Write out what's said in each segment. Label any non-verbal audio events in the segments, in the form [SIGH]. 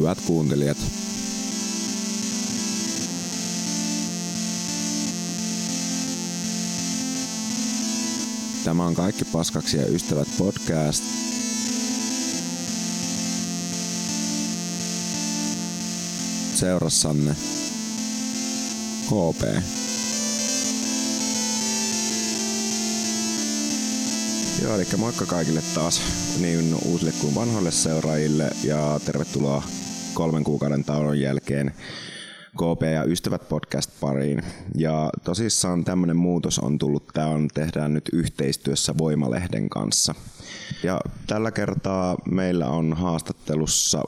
Hyvät kuuntelijat, Tämä on Kaikki paskaksi ja ystävät podcast. Seurassanne KP. Joo, eli moikka kaikille taas niin uusille kuin vanhoille seuraajille ja tervetuloa kolmen kuukauden tauon jälkeen KP ja Ystävät podcast pariin. Ja tosissaan tämmöinen muutos on tullut, tämä on, tehdään nyt yhteistyössä Voimalehden kanssa. Ja tällä kertaa meillä on haastattelussa,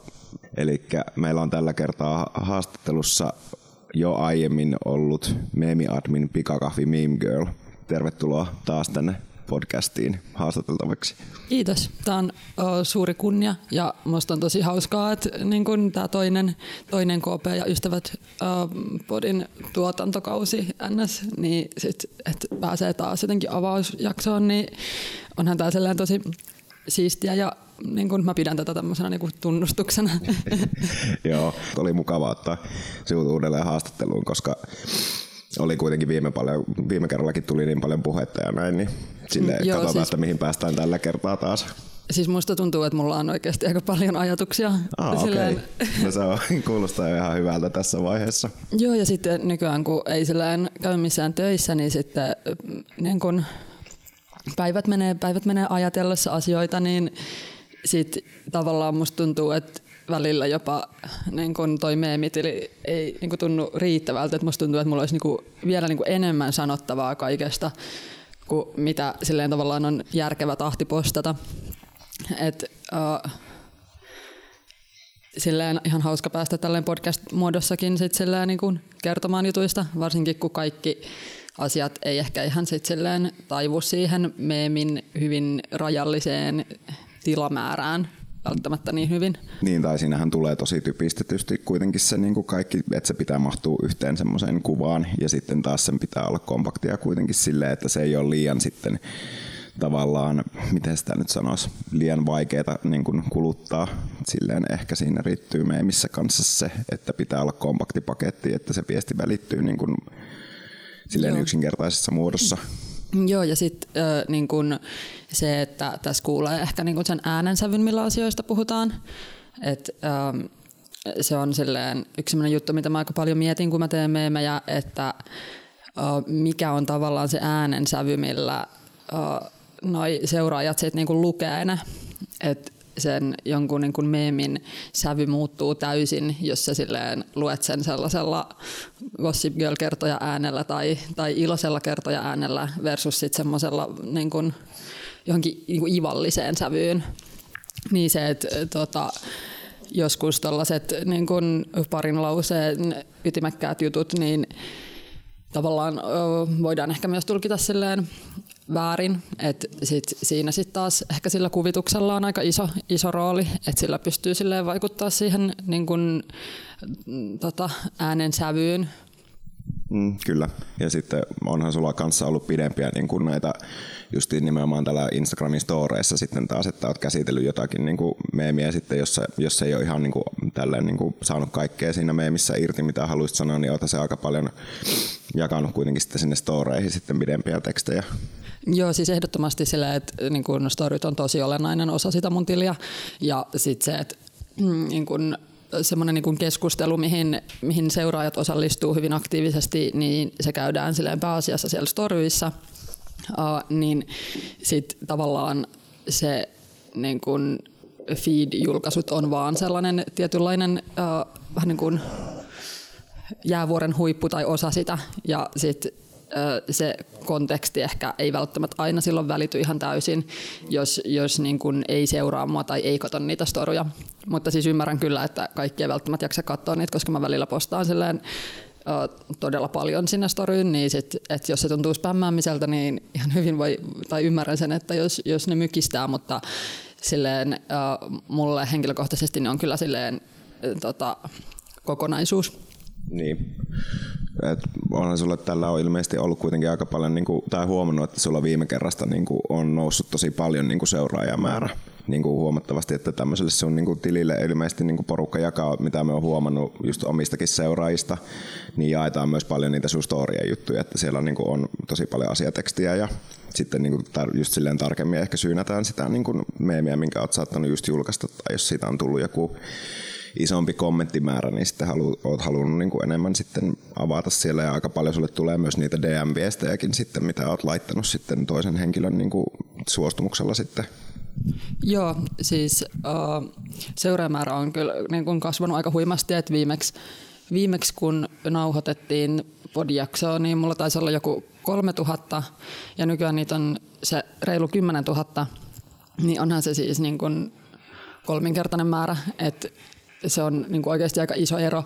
eli meillä on tällä kertaa haastattelussa jo aiemmin ollut meemiadmin Pikakahvi Meme Girl. Tervetuloa taas tänne podcastiin haastateltavaksi. Kiitos. Tämä on o, suuri kunnia ja minusta on tosi hauskaa, että niin kun tämä toinen, toinen KP ja Ystävät o, podin tuotantokausi NS, niin sit, että pääsee taas jotenkin avausjaksoon, niin onhan tämä tosi siistiä ja niin kun mä pidän tätä tämmöisenä niin tunnustuksena. [LAUGHS] Joo, oli mukava ottaa sinut uudelleen haastatteluun, koska oli kuitenkin viime, paljon, viime kerrallakin tuli niin paljon puhetta ja näin, niin sille mm, katsotaan, siis, että mihin päästään tällä kertaa taas. Siis musta tuntuu, että mulla on oikeasti aika paljon ajatuksia. Ah, silleen... okay. No se on, [LAUGHS] kuulostaa ihan hyvältä tässä vaiheessa. Joo, ja sitten nykyään kun ei silleen käy missään töissä, niin sitten niin kun päivät menee, päivät menee ajatellessa asioita, niin sitten tavallaan musta tuntuu, että välillä jopa niin kun toi meemitili ei niin kun tunnu riittävältä. Että musta tuntuu, että mulla olisi niin kun vielä niin kun enemmän sanottavaa kaikesta kuin mitä silleen tavallaan on järkevä tahti postata. Et, uh, silleen ihan hauska päästä tälleen podcast-muodossakin sit silleen niin kun kertomaan jutuista, varsinkin kun kaikki asiat ei ehkä ihan sit silleen taivu siihen meemin hyvin rajalliseen tilamäärään, välttämättä niin hyvin. Niin, tai siinähän tulee tosi typistetysti kuitenkin se niin kuin kaikki, että se pitää mahtua yhteen semmoiseen kuvaan, ja sitten taas sen pitää olla kompaktia kuitenkin silleen, että se ei ole liian sitten tavallaan, miten sitä nyt sanoisi, liian vaikeaa niin kuin kuluttaa. Silleen ehkä siinä riittyy meemissä kanssa se, että pitää olla kompakti paketti, että se viesti välittyy niin kuin silleen yksinkertaisessa muodossa. Joo, ja sitten äh, niin kun se, että tässä kuulee ehkä niin kun sen äänensävyn, millä asioista puhutaan. Et, ähm, se on silleen yksi juttu, mitä mä aika paljon mietin, kun mä teen meemejä, että äh, mikä on tavallaan se äänensävy, millä äh, noi seuraajat sitten niin lukee ne. Et sen jonkun niin kuin meemin sävy muuttuu täysin, jos sä silleen luet sen sellaisella Gossip Girl-kertoja äänellä tai, tai iloisella kertoja äänellä versus sitten semmoisella niin kuin, johonkin niin kuin ivalliseen sävyyn. Niin se, että tota, joskus tällaiset niin kuin parin lauseen ytimekkäät jutut, niin tavallaan voidaan ehkä myös tulkita silleen väärin. Et sit siinä sitten taas ehkä sillä kuvituksella on aika iso, iso rooli, että sillä pystyy silleen vaikuttaa siihen niin kun, tota, äänen sävyyn. Mm, kyllä. Ja sitten onhan sulla kanssa ollut pidempiä niin kuin näitä justiin nimenomaan tällä Instagramin storeissa sitten taas, että olet käsitellyt jotakin niin kuin meemiä sitten, jos, jos ei ole ihan niin kuin, tälleen, niin kuin saanut kaikkea siinä meemissä irti, mitä haluaisit sanoa, niin olet se aika paljon jakanut kuitenkin sitten sinne storeihin sitten pidempiä tekstejä. Joo, siis ehdottomasti sillä, että niin kun storyt on tosi olennainen osa sitä mun tiliä. Ja sitten se, että mm, niin kun, semmoinen niin keskustelu, mihin, mihin seuraajat osallistuu hyvin aktiivisesti, niin se käydään silleen pääasiassa siellä storyissa. Uh, niin sitten tavallaan se niin kun feed-julkaisut on vaan sellainen tietynlainen uh, vähän niin kuin jäävuoren huippu tai osa sitä. Ja sitten se konteksti ehkä ei välttämättä aina silloin välity ihan täysin, jos, jos niin kuin ei seuraa mua tai ei katso niitä storuja. Mutta siis ymmärrän kyllä, että kaikki ei välttämättä jaksa katsoa niitä, koska mä välillä postaan silleen todella paljon sinne storyyn, niin sit, että jos se tuntuu spämmäämiseltä, niin ihan hyvin voi, tai ymmärrän sen, että jos, jos ne mykistää, mutta silleen mulle henkilökohtaisesti ne on kyllä silleen tota, kokonaisuus. Niin. Et onhan sulle tällä on ilmeisesti ollut kuitenkin aika paljon, niin kuin, tai huomannut, että sulla viime kerrasta niin kuin, on noussut tosi paljon niin kuin seuraajamäärä. niin kuin huomattavasti, että tämmöiselle sun niin kuin tilille ilmeisesti niin kuin porukka jakaa, mitä me on huomannut just omistakin seuraajista, niin jaetaan myös paljon niitä sun juttuja, että siellä niin kuin on tosi paljon asiatekstiä ja sitten niin kuin just silleen tarkemmin ehkä syynätään sitä niin kuin meemiä, minkä oot saattanut just julkaista, tai jos siitä on tullut joku isompi kommenttimäärä, niin sitten halu, oot halunnut niin kuin enemmän sitten avata siellä. Ja aika paljon sulle tulee myös niitä DM-viestejäkin sitten, mitä oot laittanut sitten toisen henkilön niin kuin suostumuksella sitten. Joo, siis uh, seuraajamäärä on kyllä niin kuin kasvanut aika huimasti, että viimeksi, viimeksi kun nauhoitettiin podijaksoa, niin mulla taisi olla joku 3000 ja nykyään niitä on se reilu 10 000, niin onhan se siis niin kuin kolminkertainen määrä, että se on niin kuin oikeasti aika iso ero.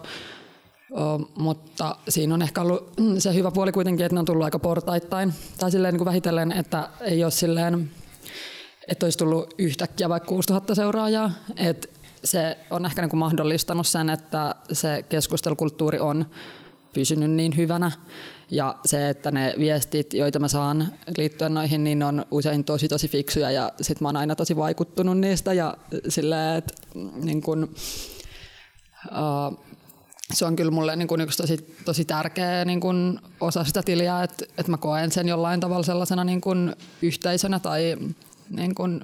O, mutta siinä on ehkä ollut se hyvä puoli kuitenkin, että ne on tullut aika portaittain. Tai silleen niin kuin vähitellen, että ei ole silleen, että olisi tullut yhtäkkiä vaikka 6000 seuraajaa. Et se on ehkä niin kuin mahdollistanut sen, että se keskustelukulttuuri on pysynyt niin hyvänä. Ja se, että ne viestit, joita mä saan liittyen noihin, niin on usein tosi tosi fiksuja ja sit mä oon aina tosi vaikuttunut niistä ja silleen, että niin kun, se on kyllä mulle niin kun yksi tosi, tosi tärkeä niin kun osa sitä tiliä, että, että mä koen sen jollain tavalla sellaisena niin kun yhteisönä tai niin kun,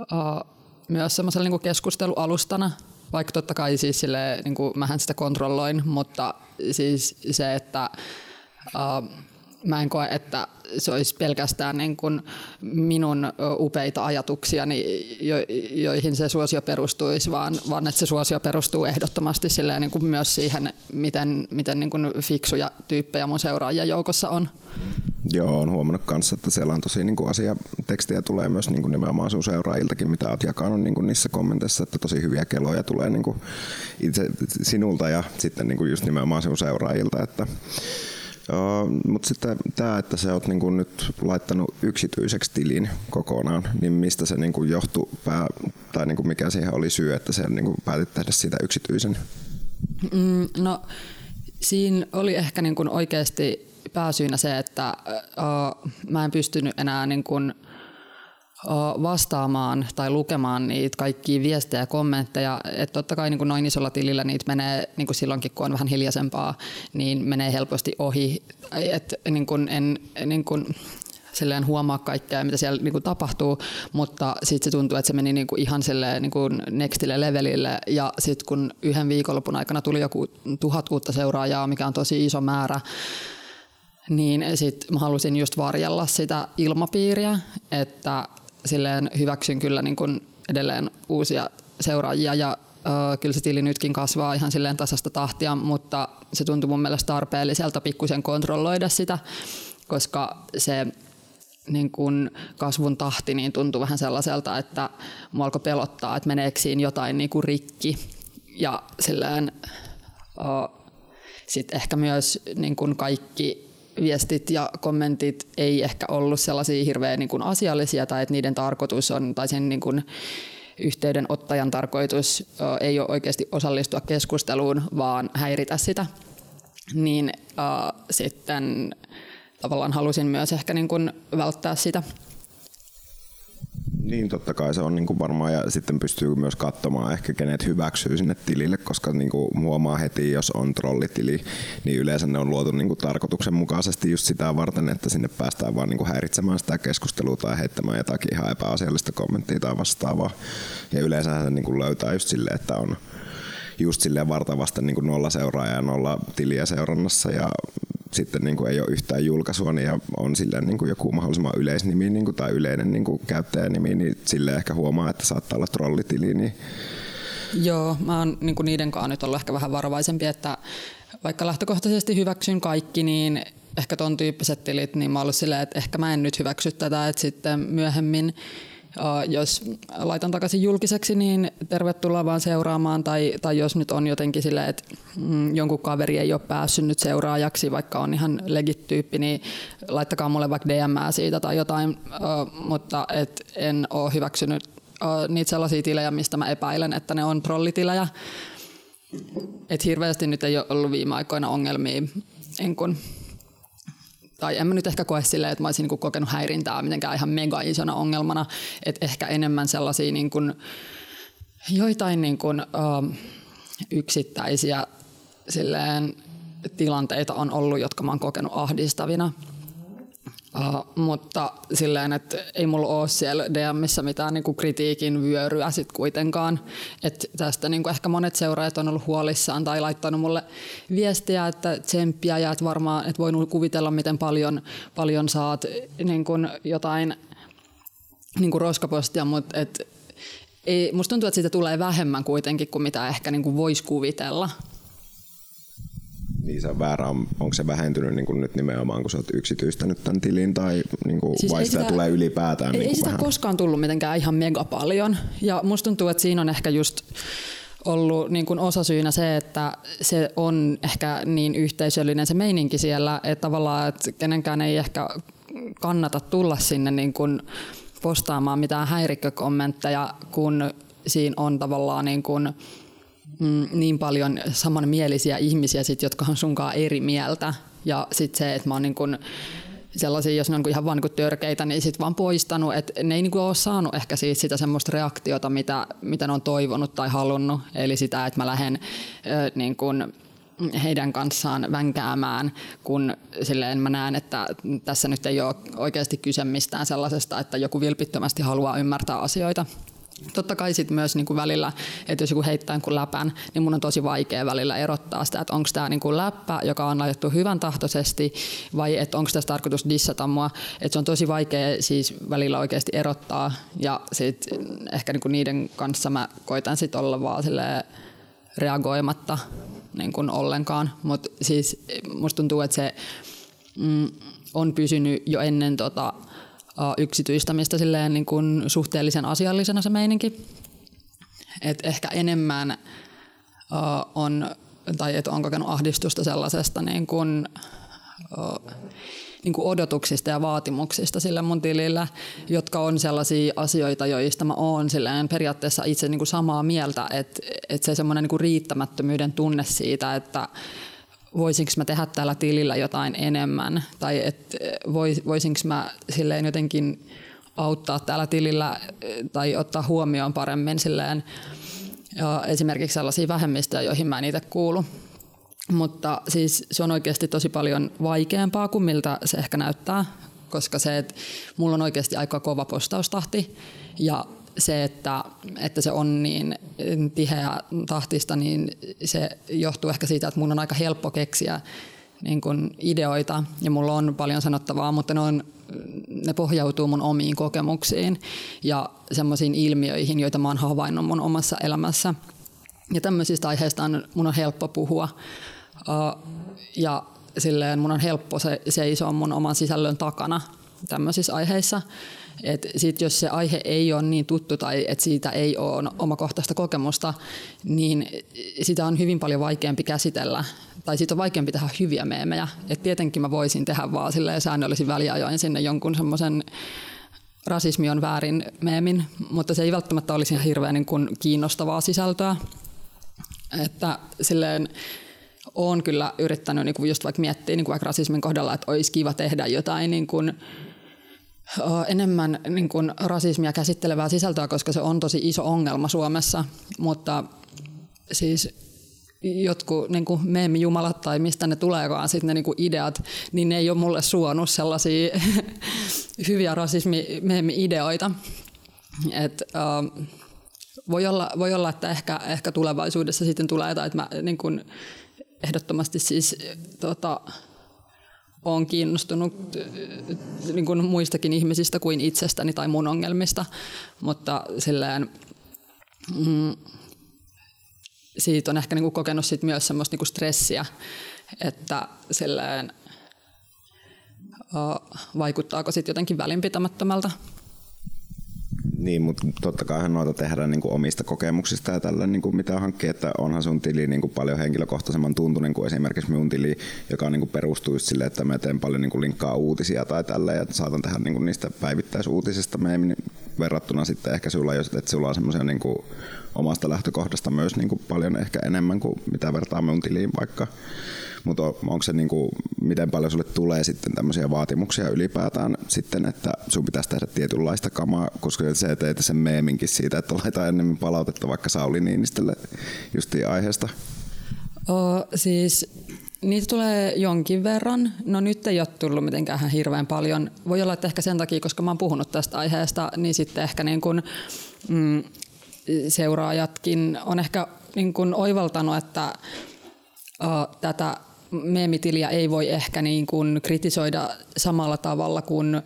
uh, myös semmoisella niin keskustelualustana, vaikka totta kai siis sille, niin kuin mähän sitä kontrolloin, mutta siis se, että uh, mä en koe, että se olisi pelkästään niin kuin minun upeita ajatuksia, jo, joihin se suosio perustuisi, vaan, vaan että se suosio perustuu ehdottomasti niin kuin myös siihen, miten, miten niin kuin fiksuja tyyppejä mun seuraajien joukossa on. Joo, on huomannut kanssa, että siellä on tosi niin kuin asiatekstiä tulee myös niin kuin nimenomaan sun seuraajiltakin, mitä olet jakanut niin kuin niissä kommenteissa, että tosi hyviä keloja tulee niin kuin itse sinulta ja sitten niin kuin just nimenomaan sun seuraajilta, että mutta sitten tämä, että sä oot niinku nyt laittanut yksityiseksi tilin kokonaan, niin mistä se niinku johtui, pää, tai niinku mikä siihen oli syy, että sä niinku päätit tehdä siitä yksityisen? Mm, no siinä oli ehkä niinku oikeasti pääsyynä se, että uh, mä en pystynyt enää niinku, vastaamaan tai lukemaan niitä kaikkia viestejä ja kommentteja. Että totta kai niin kuin noin isolla tilillä niitä menee niin kuin silloinkin, kun on vähän hiljaisempaa, niin menee helposti ohi. Et niin kuin en niin kuin silleen huomaa kaikkea, mitä siellä niin kuin tapahtuu, mutta sitten se tuntuu, että se meni niin kuin ihan silleen, niin kuin nextille levelille. Ja sitten kun yhden viikonlopun aikana tuli joku tuhat uutta seuraajaa, mikä on tosi iso määrä, niin sitten mä halusin just varjella sitä ilmapiiriä, että silleen hyväksyn kyllä niin kuin edelleen uusia seuraajia ja ö, kyllä se tili nytkin kasvaa ihan silleen tasasta tahtia, mutta se tuntuu mun mielestä tarpeelliselta pikkusen kontrolloida sitä, koska se niin kun kasvun tahti niin tuntuu vähän sellaiselta, että mua alkoi pelottaa, että meneekö siinä jotain niin kuin rikki. Ja silleen, sitten ehkä myös niin kun kaikki viestit ja kommentit ei ehkä ollut sellaisia hirveän niin kuin asiallisia tai että niiden tarkoitus on, tai sen niin kuin yhteydenottajan tarkoitus ei ole oikeasti osallistua keskusteluun, vaan häiritä sitä, niin äh, sitten tavallaan halusin myös ehkä niin kuin välttää sitä. Niin, totta kai se on niin kuin varmaan, ja sitten pystyy myös katsomaan ehkä kenet hyväksyy sinne tilille, koska niin kuin huomaa heti, jos on trollitili, niin yleensä ne on luotu niin kuin tarkoituksenmukaisesti just sitä varten, että sinne päästään vaan niin kuin häiritsemään sitä keskustelua tai heittämään jotakin ihan epäasiallista kommenttia tai vastaavaa. Ja yleensä se niin kuin löytää just silleen, että on just silleen vartavasta niin kuin nolla seuraajaa ja nolla tiliä seurannassa ja sitten niin kuin ei ole yhtään julkaisua niin ja on silleen niin kuin joku mahdollisimman yleisnimi niin kuin, tai yleinen niin kuin käyttäjänimi, niin sille ehkä huomaa, että saattaa olla trollitili. Niin... Joo, mä oon niin kuin niiden kanssa nyt ollut ehkä vähän varovaisempi, että vaikka lähtökohtaisesti hyväksyn kaikki, niin ehkä ton tyyppiset tilit, niin mä oon ollut silleen, että ehkä mä en nyt hyväksy tätä, että sitten myöhemmin jos laitan takaisin julkiseksi, niin tervetuloa vaan seuraamaan. Tai, tai jos nyt on jotenkin silleen, että mm, jonkun kaveri ei ole päässyt nyt seuraajaksi, vaikka on ihan legit tyyppi, niin laittakaa mulle vaikka DM siitä tai jotain. mutta et en ole hyväksynyt niitä sellaisia tilejä, mistä mä epäilen, että ne on trollitilejä. Et hirveästi nyt ei ole ollut viime aikoina ongelmia en kun tai en mä nyt ehkä koe silleen, että mä olisin niin kuin kokenut häirintää mitenkään ihan mega isona ongelmana, että ehkä enemmän sellaisia niin kuin, joitain niin kuin, uh, yksittäisiä silleen, tilanteita on ollut, jotka mä oon kokenut ahdistavina. Uh, mutta silleen, että ei mulla ole siellä DMissä mitään niinku kritiikin vyöryä sit kuitenkaan. Et tästä niinku ehkä monet seuraajat on ollut huolissaan tai laittanut mulle viestiä, että tsemppiä ja että varmaan et voinut kuvitella, miten paljon, paljon saat niinku jotain niinku roskapostia, mutta et, ei, musta tuntuu, että siitä tulee vähemmän kuitenkin kuin mitä ehkä niinku voisi kuvitella niin se on väärä, onko se vähentynyt niin kuin nyt nimenomaan, kun sä oot yksityistänyt tämän tilin, tai niin kuin, siis vai sitä, sitä tulee ylipäätään? Ei, niin ei sitä vähän? koskaan tullut mitenkään ihan mega paljon, ja musta tuntuu, että siinä on ehkä just ollut niin kuin osasyynä se, että se on ehkä niin yhteisöllinen se meininki siellä, että tavallaan että kenenkään ei ehkä kannata tulla sinne niin kuin postaamaan mitään häirikkökommentteja, kun siinä on tavallaan niin kuin mm, niin paljon samanmielisiä ihmisiä, sit, jotka on sunkaan eri mieltä. Ja sitten se, että mä oon niin kun, sellaisia, jos ne on ihan vaan niin törkeitä, niin sitten vaan poistanut. Et ne ei niin ole saanut ehkä siitä sitä semmoista reaktiota, mitä, mitä ne on toivonut tai halunnut. Eli sitä, että mä lähden niin kun, heidän kanssaan vänkäämään, kun silleen mä näen, että tässä nyt ei ole oikeasti kyse mistään sellaisesta, että joku vilpittömästi haluaa ymmärtää asioita. Totta kai sitten myös niin kuin välillä, että jos joku heittää niin läpän, niin mun on tosi vaikea välillä erottaa sitä, että onko tämä niin kuin läppä, joka on laitettu hyvän tahtoisesti, vai että onko tässä tarkoitus dissata mua. Että se on tosi vaikea siis välillä oikeasti erottaa, ja sitten ehkä niin kuin niiden kanssa mä koitan sitten olla vaan reagoimatta niin ollenkaan. Mutta siis musta tuntuu, että se mm, on pysynyt jo ennen tota, yksityistämistä silleen niin kuin suhteellisen asiallisena se meininki. Et ehkä enemmän uh, on, tai että on kokenut ahdistusta sellaisesta niin kuin, uh, niin kuin odotuksista ja vaatimuksista sille mun tilillä, jotka on sellaisia asioita, joista mä oon silleen periaatteessa itse niin kuin samaa mieltä, että, että se semmoinen niin riittämättömyyden tunne siitä, että voisinko mä tehdä tällä tilillä jotain enemmän tai että voisinko mä silleen jotenkin auttaa tällä tilillä tai ottaa huomioon paremmin silleen, esimerkiksi sellaisia vähemmistöjä, joihin mä itse kuulu. Mutta siis se on oikeasti tosi paljon vaikeampaa kuin miltä se ehkä näyttää, koska se, että mulla on oikeasti aika kova postaustahti ja se, että, että se on niin tiheä tahtista, niin se johtuu ehkä siitä, että mun on aika helppo keksiä niin kuin ideoita ja mulla on paljon sanottavaa, mutta ne, on, ne pohjautuu mun omiin kokemuksiin ja semmoisiin ilmiöihin, joita mä oon havainnut mun omassa elämässä. Ja tämmöisistä aiheista on, mun on helppo puhua ja silleen mun on helppo se, seisoa mun oman sisällön takana tämmöisissä aiheissa. Et sit jos se aihe ei ole niin tuttu tai että siitä ei ole omakohtaista kokemusta, niin sitä on hyvin paljon vaikeampi käsitellä tai siitä on vaikeampi tehdä hyviä meemejä. Et tietenkin mä voisin tehdä vaan säännöllisin väliajoin sinne jonkun semmoisen rasismi on väärin meemin, mutta se ei välttämättä olisi ihan hirveän niin kuin kiinnostavaa sisältöä. Että silleen olen kyllä yrittänyt niin kuin just vaikka miettiä niin kuin vaikka rasismin kohdalla, että olisi kiva tehdä jotain niin kuin enemmän niin kuin rasismia käsittelevää sisältöä, koska se on tosi iso ongelma Suomessa, mutta siis jotkut niin kuin meemijumalat tai mistä ne tuleekaan sitten ne niin kuin ideat, niin ne ei ole mulle suonut sellaisia [LAUGHS] hyviä rasismi-meemi-ideoita. Et, uh, voi, olla, voi olla, että ehkä, ehkä tulevaisuudessa sitten tulee jotain, että mä niin kuin, ehdottomasti siis tota, olen kiinnostunut äh, niin kuin muistakin ihmisistä kuin itsestäni tai mun ongelmista, mutta silleen, mm, siitä on ehkä niin kuin kokenut sit myös semmoista niin kuin stressiä, että silleen, uh, vaikuttaako sitten jotenkin välinpitämättömältä niin, mutta totta kai noita tehdään niin kuin omista kokemuksista ja tällä niin kuin mitä hankkii, että onhan sun tili niin kuin paljon henkilökohtaisemman tuntunen kuin esimerkiksi minun tili, joka niin kuin perustuu sille, että mä teen paljon niin kuin linkkaa uutisia tai tällä ja saatan tehdä niin kuin niistä päivittäisuutisista meemmin verrattuna sitten ehkä sulla, että sulla on semmoisia niin kuin omasta lähtökohdasta myös niin kuin paljon ehkä enemmän kuin mitä vertaa mun tiliin vaikka. Mutta onko se, niin kuin, miten paljon sulle tulee sitten tämmöisiä vaatimuksia ylipäätään sitten, että sun pitäisi tehdä tietynlaista kamaa, koska se teet sen meeminkin siitä, että laitetaan enemmän palautetta vaikka Sauli Niinistölle justiin aiheesta. O, siis Niitä tulee jonkin verran. No nyt ei ole tullut mitenkään hirveän paljon. Voi olla, että ehkä sen takia, koska mä oon puhunut tästä aiheesta, niin sitten ehkä niin kuin, mm, seuraajatkin on ehkä niin kuin oivaltanut, että uh, tätä meemitiliä ei voi ehkä niin kuin kritisoida samalla tavalla kuin,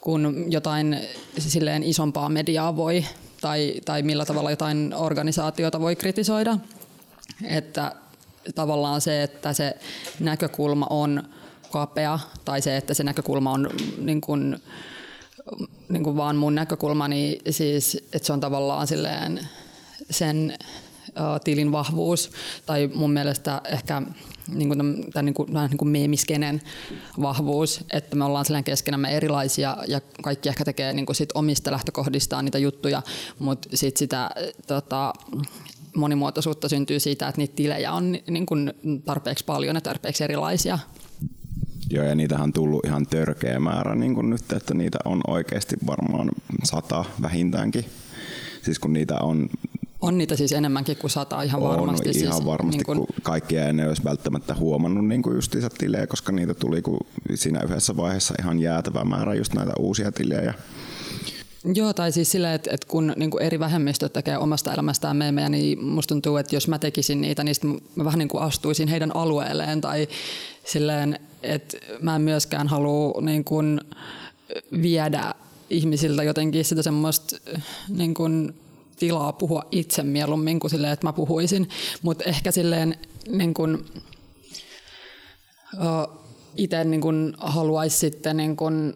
kuin jotain silleen isompaa mediaa voi tai, tai millä tavalla jotain organisaatiota voi kritisoida. Että tavallaan se, että se näkökulma on kapea tai se, että se näkökulma on niin kuin, niin kuin vaan mun näkökulma, niin siis, että se on tavallaan silleen sen tilin vahvuus tai mun mielestä ehkä niin kuin, tämän, niin kuin, niin kuin meemiskenen vahvuus, että me ollaan keskenään keskenämme erilaisia ja kaikki ehkä tekee niin kuin sit omista lähtökohdistaan niitä juttuja, mutta sitten sitä tota, monimuotoisuutta syntyy siitä, että niitä tilejä on niin kuin tarpeeksi paljon ja tarpeeksi erilaisia. Joo, ja niitähän on tullut ihan törkeä määrä niin kuin nyt, että niitä on oikeasti varmaan sata vähintäänkin. Siis kun niitä on on niitä siis enemmänkin kuin sata ihan on, varmasti. Ihan siis, varmasti, niin kun... kun kaikkia en olisi välttämättä huomannut niin kuin justiinsa tilejä, koska niitä tuli kun siinä yhdessä vaiheessa ihan jäätävä määrä just näitä uusia tilejä. Joo, tai siis sillä, että, että kun niin eri vähemmistöt tekee omasta elämästään meemejä, niin musta tuntuu, että jos mä tekisin niitä, niin mä vähän niin kuin astuisin heidän alueelleen tai silleen, että mä en myöskään halua niin kuin viedä ihmisiltä jotenkin sitä semmoista niin kuin tilaa puhua itse mieluummin kuin silleen, että mä puhuisin. Mutta ehkä silleen niin kuin, uh, itse niin haluaisi sitten niin kuin,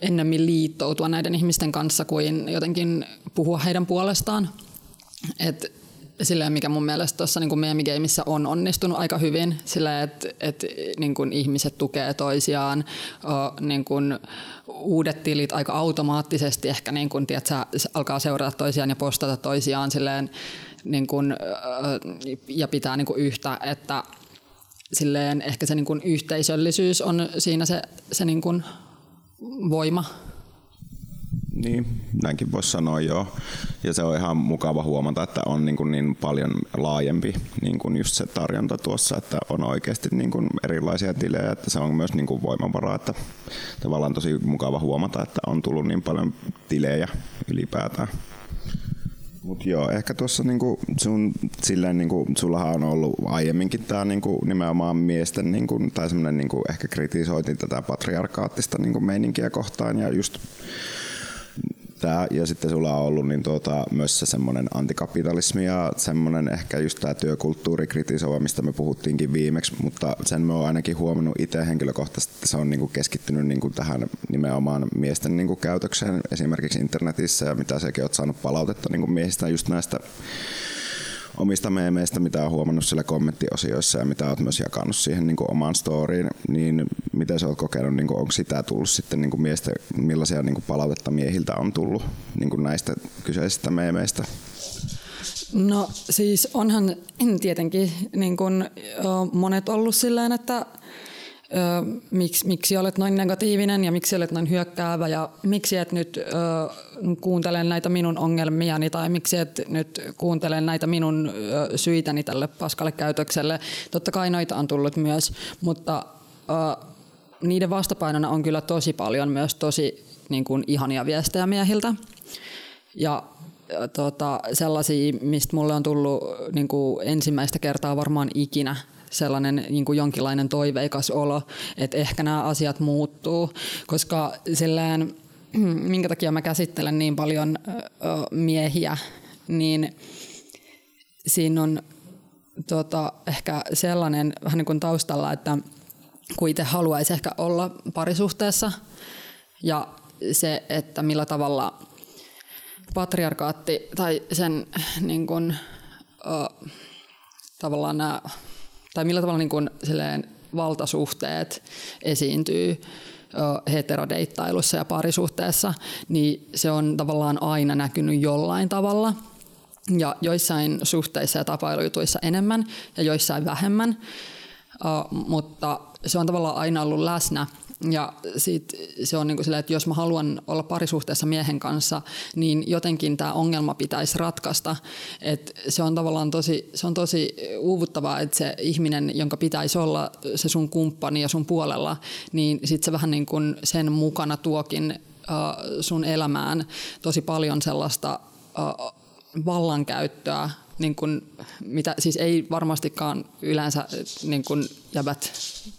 ennemmin liittoutua näiden ihmisten kanssa kuin jotenkin puhua heidän puolestaan. Et silleen, mikä mun mielestä tuossa niin meemigeimissä on onnistunut aika hyvin, sillä että et, niin kuin ihmiset tukee toisiaan, o, niin kuin uudet tilit aika automaattisesti ehkä niin kuin, tiedätkö, alkaa seurata toisiaan ja postata toisiaan silleen, niin kuin, ja pitää niin kuin yhtä, että silleen ehkä se niin kuin yhteisöllisyys on siinä se, se niin kuin voima. Niin, näinkin voisi sanoa joo. Ja se on ihan mukava huomata, että on niin, kuin niin paljon laajempi niin kuin just se tarjonta tuossa, että on oikeasti niin kuin erilaisia tilejä, että se on myös niin kuin voimavara, että tavallaan tosi mukava huomata, että on tullut niin paljon tilejä ylipäätään. Mut joo, ehkä tuossa niinku sun, silleen niinku, sullahan on ollut aiemminkin tämä niinku, nimenomaan miesten, niinku, tai semmoinen niinku, ehkä kritisoitin tätä patriarkaattista niinku, meininkiä kohtaan ja just tää, ja sitten sulla on ollut niin tuota, myös se semmoinen antikapitalismi ja semmoinen ehkä just tämä työkulttuuri kritisova, mistä me puhuttiinkin viimeksi, mutta sen me oon ainakin huomannut itse henkilökohtaisesti, että se on niinku keskittynyt niinku tähän nimenomaan miesten niinku käytökseen esimerkiksi internetissä ja mitä sekin oot saanut palautetta niinku miehistä just näistä omista meemeistä, mitä on huomannut siellä kommenttiosioissa ja mitä olet myös jakanut siihen niin kuin omaan storyin, niin miten sä oot kokenut, niin kuin, onko sitä tullut sitten niin kuin miestä, millaisia niin kuin palautetta miehiltä on tullut niin kuin näistä kyseisistä meemeistä? No siis onhan tietenkin niin kuin, monet ollut silleen, että miksi, miksi olet noin negatiivinen ja miksi olet noin hyökkäävä ja miksi et nyt ö, kuuntele näitä minun ongelmiani tai miksi et nyt kuuntele näitä minun ö, syitäni tälle paskalle käytökselle. Totta kai noita on tullut myös, mutta ö, niiden vastapainona on kyllä tosi paljon myös tosi niin kuin, ihania viestejä miehiltä. Ja tota, sellaisia, mistä mulle on tullut niin kuin ensimmäistä kertaa varmaan ikinä sellainen niin kuin jonkinlainen toiveikas olo, että ehkä nämä asiat muuttuu, koska silleen, [CLEARS THROAT] minkä takia mä käsittelen niin paljon miehiä, niin siinä on tota, ehkä sellainen vähän niin kuin taustalla, että kun itse haluaisi ehkä olla parisuhteessa ja se, että millä tavalla patriarkaatti tai sen niin kuin, uh, tavallaan nämä tai millä tavalla niin kuin, silleen, valtasuhteet esiintyy heterodeittailussa ja parisuhteessa, niin se on tavallaan aina näkynyt jollain tavalla. ja joissain suhteissa ja tapailujutuissa enemmän ja joissain vähemmän, mutta se on tavallaan aina ollut läsnä ja sit se on niin kuin sillä, että jos mä haluan olla parisuhteessa miehen kanssa, niin jotenkin tämä ongelma pitäisi ratkaista. Et se on tavallaan tosi, se on tosi uuvuttavaa, että se ihminen, jonka pitäisi olla se sun kumppani ja sun puolella, niin sitten se vähän niin kuin sen mukana tuokin uh, sun elämään tosi paljon sellaista uh, vallankäyttöä, niin kun, mitä siis ei varmastikaan yleensä niin kun jäbät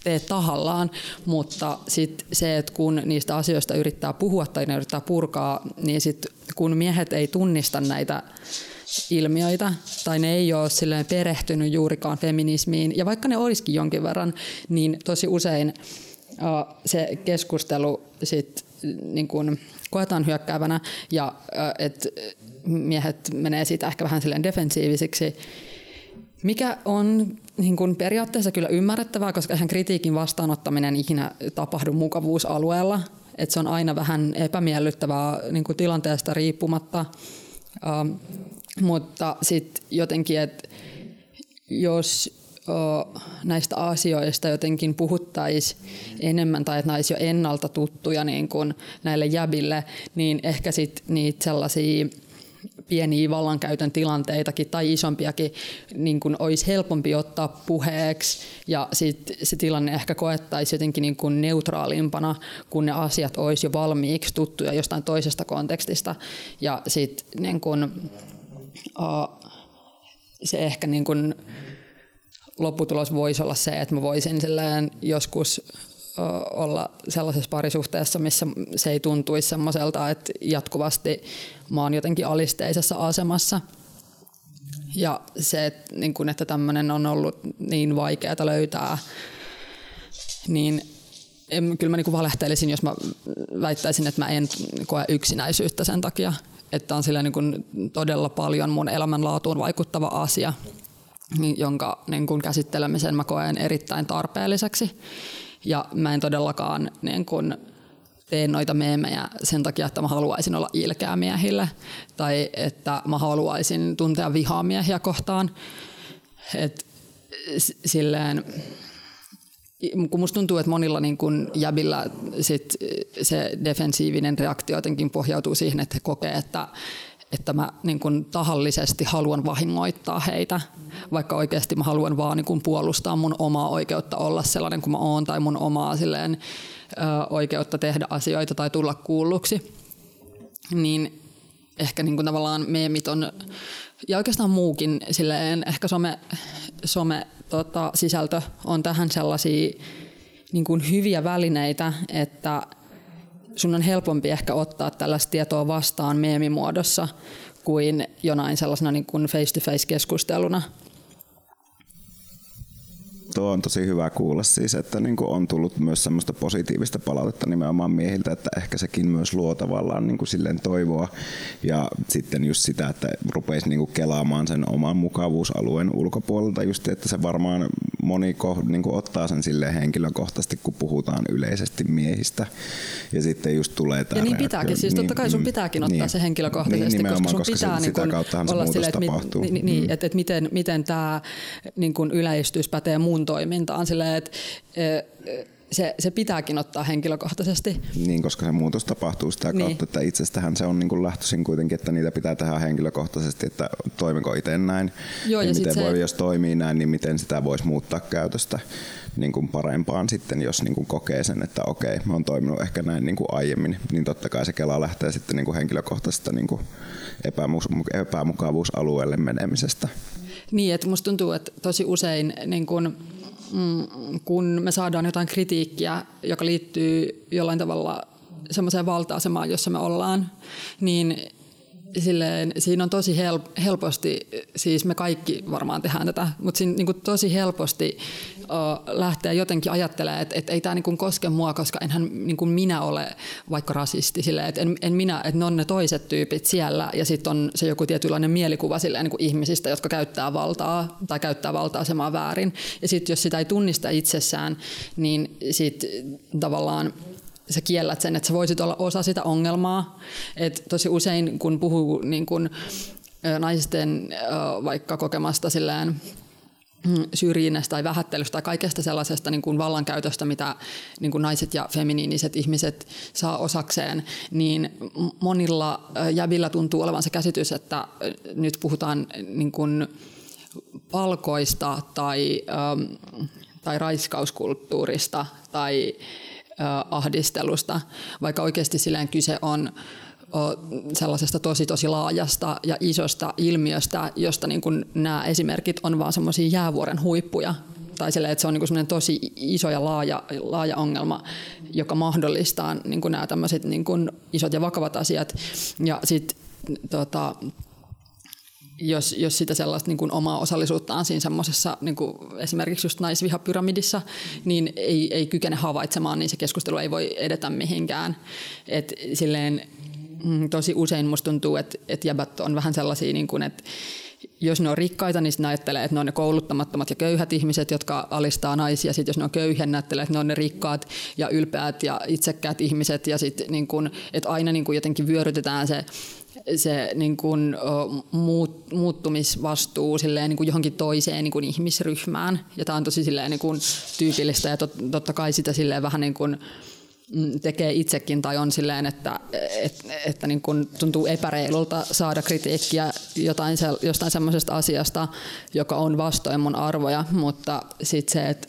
tee tahallaan, mutta sit se, että kun niistä asioista yrittää puhua tai ne yrittää purkaa, niin sit kun miehet ei tunnista näitä ilmiöitä tai ne ei ole silleen perehtynyt juurikaan feminismiin ja vaikka ne olisikin jonkin verran, niin tosi usein se keskustelu sit niin kun koetaan hyökkäävänä ja että miehet menee siitä ehkä vähän silleen defensiivisiksi, mikä on niin kuin periaatteessa kyllä ymmärrettävää, koska eihän kritiikin vastaanottaminen ikinä tapahdu mukavuusalueella. Et se on aina vähän epämiellyttävää niin kuin tilanteesta riippumatta. Uh, mutta sitten jotenkin, että jos näistä asioista jotenkin puhuttaisiin enemmän tai että näisi jo ennalta tuttuja niin kuin näille jäbille, niin ehkä sitten niitä sellaisia pieniä vallankäytön tilanteitakin tai isompiakin niin kuin olisi helpompi ottaa puheeksi. Ja sit se tilanne ehkä koettaisi jotenkin niin kuin neutraalimpana, kun ne asiat olisi jo valmiiksi tuttuja jostain toisesta kontekstista. Ja sitten niin kuin, se ehkä niin kuin lopputulos voisi olla se, että mä voisin joskus olla sellaisessa parisuhteessa, missä se ei tuntuisi semmoiselta, että jatkuvasti mä oon jotenkin alisteisessa asemassa. Ja se, että, niin että tämmöinen on ollut niin vaikeaa löytää, niin en, kyllä mä niin valehtelisin, jos mä väittäisin, että mä en koe yksinäisyyttä sen takia. Että on sillä niin todella paljon mun elämänlaatuun vaikuttava asia, jonka niin kuin käsittelemisen mä koen erittäin tarpeelliseksi. Ja mä en todellakaan niin kun, tee noita meemejä sen takia, että mä haluaisin olla ilkeä miehille tai että mä haluaisin tuntea vihaa miehiä kohtaan. Et, silleen, kun musta tuntuu, että monilla niin kun jäbillä sit se defensiivinen reaktio jotenkin pohjautuu siihen, että he kokee, että että mä niin kun tahallisesti haluan vahingoittaa heitä, vaikka oikeasti mä haluan vaan niin kun puolustaa mun omaa oikeutta olla sellainen kuin mä oon tai mun omaa silleen, ö, oikeutta tehdä asioita tai tulla kuulluksi. Niin ehkä niin kun tavallaan meemit on, ja oikeastaan muukin, silleen, ehkä some, some tota, sisältö on tähän sellaisia niin kuin hyviä välineitä, että sun on helpompi ehkä ottaa tällaista tietoa vastaan meemimuodossa kuin jonain sellaisena niin kuin face-to-face keskusteluna tuo on tosi hyvä kuulla siis, että niin kuin on tullut myös semmoista positiivista palautetta nimenomaan miehiltä, että ehkä sekin myös luo tavallaan niin kuin silleen toivoa ja sitten just sitä, että rupeisi niin kuin kelaamaan sen oman mukavuusalueen ulkopuolelta just, että se varmaan moni niin kuin ottaa sen silleen henkilökohtaisesti, kun puhutaan yleisesti miehistä. Ja sitten just tulee tämä Ja niin pitääkin, siis totta kai sun niin, pitääkin ottaa niin, se henkilökohtaisesti, niin, koska sun koska pitää sitä niin kuin olla silleen, että, mi, niin, niin, mm. että, että miten, miten tämä niin kuin yleistys pätee toimintaan silleen, että se, se pitääkin ottaa henkilökohtaisesti. Niin, koska se muutos tapahtuu sitä kautta, niin. että itsestähän se on niin kuin lähtöisin kuitenkin, että niitä pitää tehdä henkilökohtaisesti, että toimiko itse näin. Joo, ja, ja miten voi, se... jos toimii näin, niin miten sitä voisi muuttaa käytöstä niin kuin parempaan sitten, jos niin kuin kokee sen, että okei, mä oon toiminut ehkä näin niin kuin aiemmin, niin totta kai se Kela lähtee sitten niin kuin henkilökohtaisesta niin kuin epämukavuusalueelle menemisestä. Niin, että musta tuntuu, että tosi usein niin kun, kun me saadaan jotain kritiikkiä, joka liittyy jollain tavalla semmoiseen valta-asemaan, jossa me ollaan, niin silleen, siinä on tosi helposti, siis me kaikki varmaan tehdään tätä, mutta siinä niin kuin tosi helposti lähtee jotenkin ajattelemaan, että, että ei tämä niin koske mua, koska enhän niin kuin minä ole vaikka rasisti. Silleen, että en, en minä, että ne on ne toiset tyypit siellä ja sitten on se joku tietynlainen mielikuva silleen, niin kuin ihmisistä, jotka käyttää valtaa tai käyttää valta-asemaa väärin. Ja sitten jos sitä ei tunnista itsessään, niin sitten tavallaan sä kiellät sen, että sä voisit olla osa sitä ongelmaa. Et tosi usein kun puhuu niin kun, naisten vaikka kokemasta silleen mm, syrjinnästä tai vähättelystä tai kaikesta sellaisesta niin kuin vallankäytöstä, mitä niin kuin naiset ja feminiiniset ihmiset saa osakseen, niin monilla jävillä tuntuu olevan se käsitys, että nyt puhutaan niin kuin palkoista tai, tai raiskauskulttuurista tai ahdistelusta, vaikka oikeasti silleen kyse on sellaisesta tosi tosi laajasta ja isosta ilmiöstä, josta niin kuin nämä esimerkit on vaan semmoisia jäävuoren huippuja. Tai sille, että se on niin kuin tosi iso ja laaja, laaja ongelma, joka mahdollistaa niin kuin nämä tämmöiset niin kuin isot ja vakavat asiat. Ja sitten tota, jos, jos sitä sellaista niin kuin omaa osallisuuttaan siinä semmoisessa niin esimerkiksi just naisvihapyramidissa, niin ei, ei kykene havaitsemaan, niin se keskustelu ei voi edetä mihinkään. Et silleen, mm, tosi usein musta tuntuu, että, että jäbät on vähän sellaisia, niin kuin, että jos ne on rikkaita, niin ne ajattelee, että ne on ne kouluttamattomat ja köyhät ihmiset, jotka alistaa naisia. Sitten jos ne on köyhiä, ne ajattelee, että ne on ne rikkaat ja ylpeät ja itsekkäät ihmiset. Ja sitten niin kun, että aina niin kun jotenkin vyörytetään se se niin kuin, muut, muuttumisvastuu silleen, niin kuin johonkin toiseen niin kuin ihmisryhmään. Ja tämä on tosi silleen, niin kuin, tyypillistä ja tot, totta kai sitä silleen vähän niin kuin, mm, tekee itsekin tai on silleen, että, että, että niin kuin tuntuu epäreilulta saada kritiikkiä jotain, jostain semmoisesta asiasta, joka on vastoin mun arvoja, mutta sitten se, että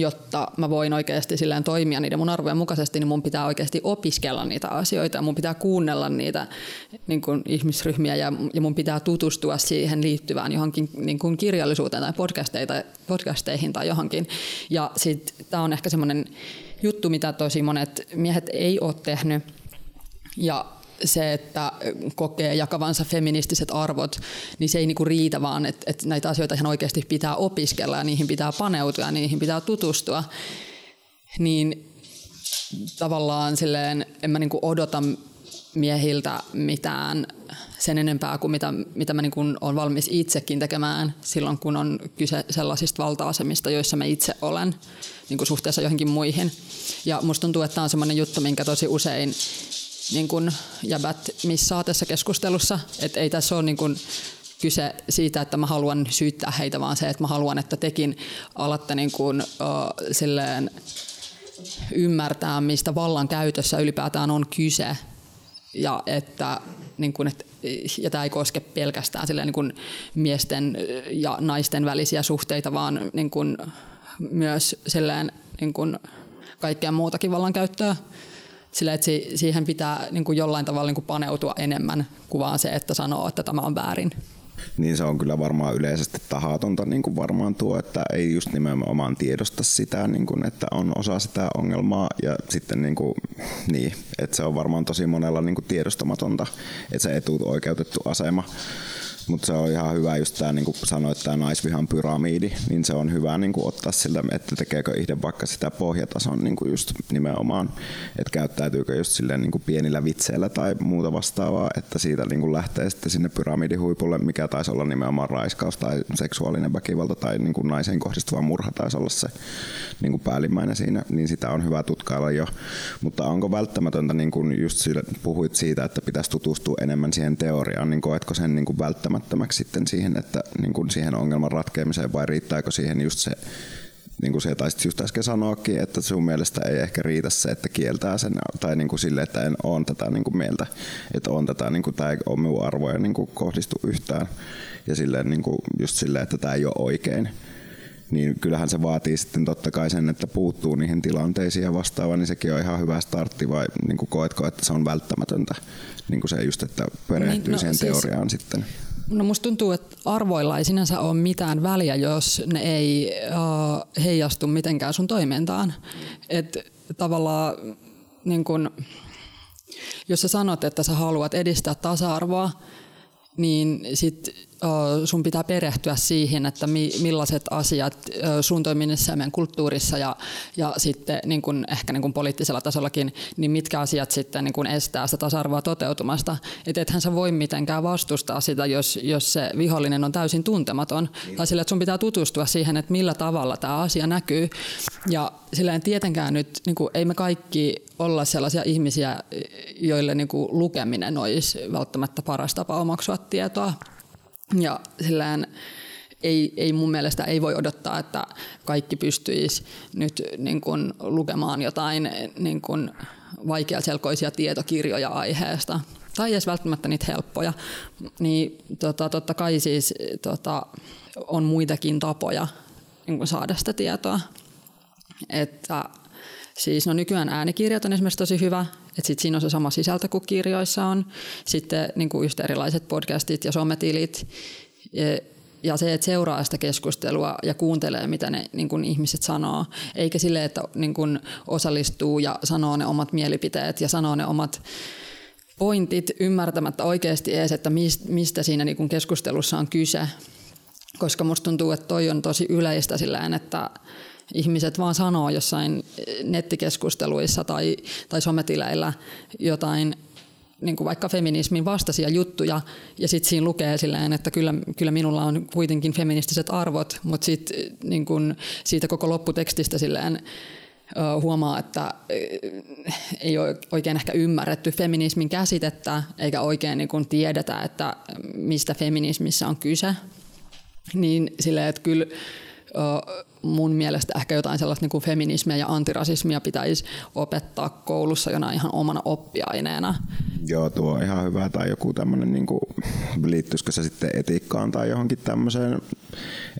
jotta mä voin oikeasti silleen toimia niiden mun arvojen mukaisesti, niin mun pitää oikeasti opiskella niitä asioita, mun pitää kuunnella niitä niin kuin ihmisryhmiä ja, ja mun pitää tutustua siihen liittyvään johonkin niin kuin kirjallisuuteen tai podcasteihin tai johonkin. Ja sitten tämä on ehkä semmoinen juttu, mitä tosi monet miehet ei ole tehnyt. Ja se, että kokee jakavansa feministiset arvot, niin se ei niinku riitä vaan, että, että näitä asioita ihan oikeasti pitää opiskella ja niihin pitää paneutua ja niihin pitää tutustua. Niin tavallaan silleen en mä niinku odota miehiltä mitään sen enempää kuin mitä, mitä mä niin kuin olen valmis itsekin tekemään silloin, kun on kyse sellaisista valta-asemista, joissa mä itse olen niin kuin suhteessa johonkin muihin. Ja musta tuntuu, että tämä on sellainen juttu, minkä tosi usein niin kuin jäbät missaa tässä keskustelussa. Että ei tässä ole niin kuin kyse siitä, että mä haluan syyttää heitä, vaan se, että mä haluan, että tekin alatte niin kuin, uh, silleen ymmärtää, mistä vallan käytössä ylipäätään on kyse. Ja että niin kuin, että, ja tämä ei koske pelkästään silleen, niin kuin miesten ja naisten välisiä suhteita, vaan niin kuin, myös silleen, niin kuin, kaikkea muutakin vallankäyttöä sillä, että siihen pitää niin kuin jollain tavalla niin kuin paneutua enemmän kuin vaan se, että sanoo, että tämä on väärin. Niin se on kyllä varmaan yleisesti tahatonta niin kuin varmaan tuo, että ei just nimenomaan tiedosta sitä, niin kuin, että on osa sitä ongelmaa ja sitten niin kuin, niin, että se on varmaan tosi monella niin kuin tiedostamatonta, että se etuoikeutettu asema mutta se on ihan hyvä just tämä, niin kuin sanoit, tämä naisvihan pyramiidi, niin se on hyvä niin kuin ottaa sillä, että tekeekö itse vaikka sitä pohjatason niin kuin just nimenomaan, että käyttäytyykö just silleen niin kuin pienillä vitseillä tai muuta vastaavaa, että siitä niin kuin lähtee sitten sinne pyramidihuipulle, mikä taisi olla nimenomaan raiskaus tai seksuaalinen väkivalta tai niin kuin naiseen kohdistuva murha taisi olla se niin kuin päällimmäinen siinä, niin sitä on hyvä tutkailla jo. Mutta onko välttämätöntä, niin kuin just sille, puhuit siitä, että pitäisi tutustua enemmän siihen teoriaan, niin koetko sen niin kuin välttämättömäksi sitten siihen, että niin kuin siihen ongelman ratkeamiseen vai riittääkö siihen just se niin kuin se taisit just äsken sanoakin, että sun mielestä ei ehkä riitä se, että kieltää sen, tai niin kuin sille, että en ole tätä niin kuin mieltä, että on tätä, niin kuin, tämä ei ole minun arvoja niin kuin kohdistu yhtään, ja silleen, niin kuin, just silleen, että tämä ei ole oikein. Niin kyllähän se vaatii sitten totta kai sen, että puuttuu niihin tilanteisiin ja vastaava, niin sekin on ihan hyvä startti, vai niin kuin koetko, että se on välttämätöntä, niin kuin se just, että perehtyy niin, no, siihen siis, teoriaan sitten? No musta tuntuu, että arvoilla ei sinänsä ole mitään väliä, jos ne ei uh, heijastu mitenkään sun toimintaan. Et tavallaan niin kun, jos sä sanot, että sä haluat edistää tasa-arvoa, niin sit sun pitää perehtyä siihen, että millaiset asiat sun toiminnassa ja meidän kulttuurissa ja, ja sitten niin kuin, ehkä niin kuin poliittisella tasollakin, niin mitkä asiat sitten niin kuin estää sitä tasa-arvoa toteutumasta. Että ethän sä voi mitenkään vastustaa sitä, jos, jos se vihollinen on täysin tuntematon. Niin. Tai sillä, että sun pitää tutustua siihen, että millä tavalla tämä asia näkyy. Ja silleen tietenkään nyt, niin kuin, ei me kaikki olla sellaisia ihmisiä, joille niin kuin, lukeminen olisi välttämättä paras tapa omaksua tietoa. Ja sillään ei, ei mun mielestä ei voi odottaa, että kaikki pystyisi nyt niin kuin, lukemaan jotain niin kuin, vaikeaselkoisia tietokirjoja aiheesta. Tai edes välttämättä niitä helppoja, niin tota, totta kai siis tota, on muitakin tapoja niin kuin saada sitä tietoa. Että Siis no nykyään äänikirjat on esimerkiksi tosi hyvä, että sit siinä on se sama sisältö kuin kirjoissa on. Sitten niin kuin just erilaiset podcastit ja sometilit. Ja se, että seuraa sitä keskustelua ja kuuntelee, mitä ne niin kuin ihmiset sanoo. Eikä sille, että niin kuin osallistuu ja sanoo ne omat mielipiteet ja sanoo ne omat pointit ymmärtämättä oikeasti edes, että mistä siinä niin kuin keskustelussa on kyse. Koska musta tuntuu, että toi on tosi yleistä sillä että ihmiset vaan sanoo jossain nettikeskusteluissa tai, tai sometileillä jotain niin kuin vaikka feminismin vastaisia juttuja, ja sitten siinä lukee silleen, että kyllä, kyllä minulla on kuitenkin feministiset arvot, mutta sitten niin kuin siitä koko lopputekstistä silleen huomaa, että ei ole oikein ehkä ymmärretty feminismin käsitettä, eikä oikein niin kuin tiedetä, että mistä feminismissä on kyse. Niin silleen, että kyllä mun mielestä ehkä jotain sellaista niin kuin feminismiä ja antirasismia pitäisi opettaa koulussa jonain ihan omana oppiaineena. Joo, tuo on ihan hyvä. Tai joku tämmöinen, niin kuin, liittyisikö se sitten etiikkaan tai johonkin tämmöiseen.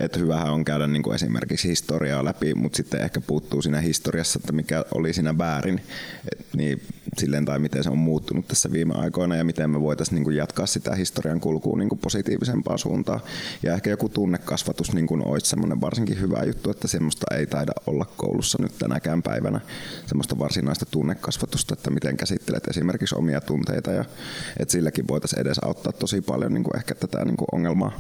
Että hyvähän on käydä niin kuin esimerkiksi historiaa läpi, mutta sitten ehkä puuttuu siinä historiassa, että mikä oli siinä väärin. Et, niin silleen, tai miten se on muuttunut tässä viime aikoina ja miten me voitaisiin niin kuin jatkaa sitä historian kulkua niin positiivisempaan suuntaan. Ja ehkä joku tunnekasvatus niin kuin olisi semmoinen varsinkin hyvä juttu, että semmoista ei taida olla koulussa nyt tänäkään päivänä, semmoista varsinaista tunnekasvatusta, että miten käsittelet esimerkiksi omia tunteita ja että silläkin voitaisiin edes auttaa tosi paljon niin kuin ehkä tätä niin kuin ongelmaa.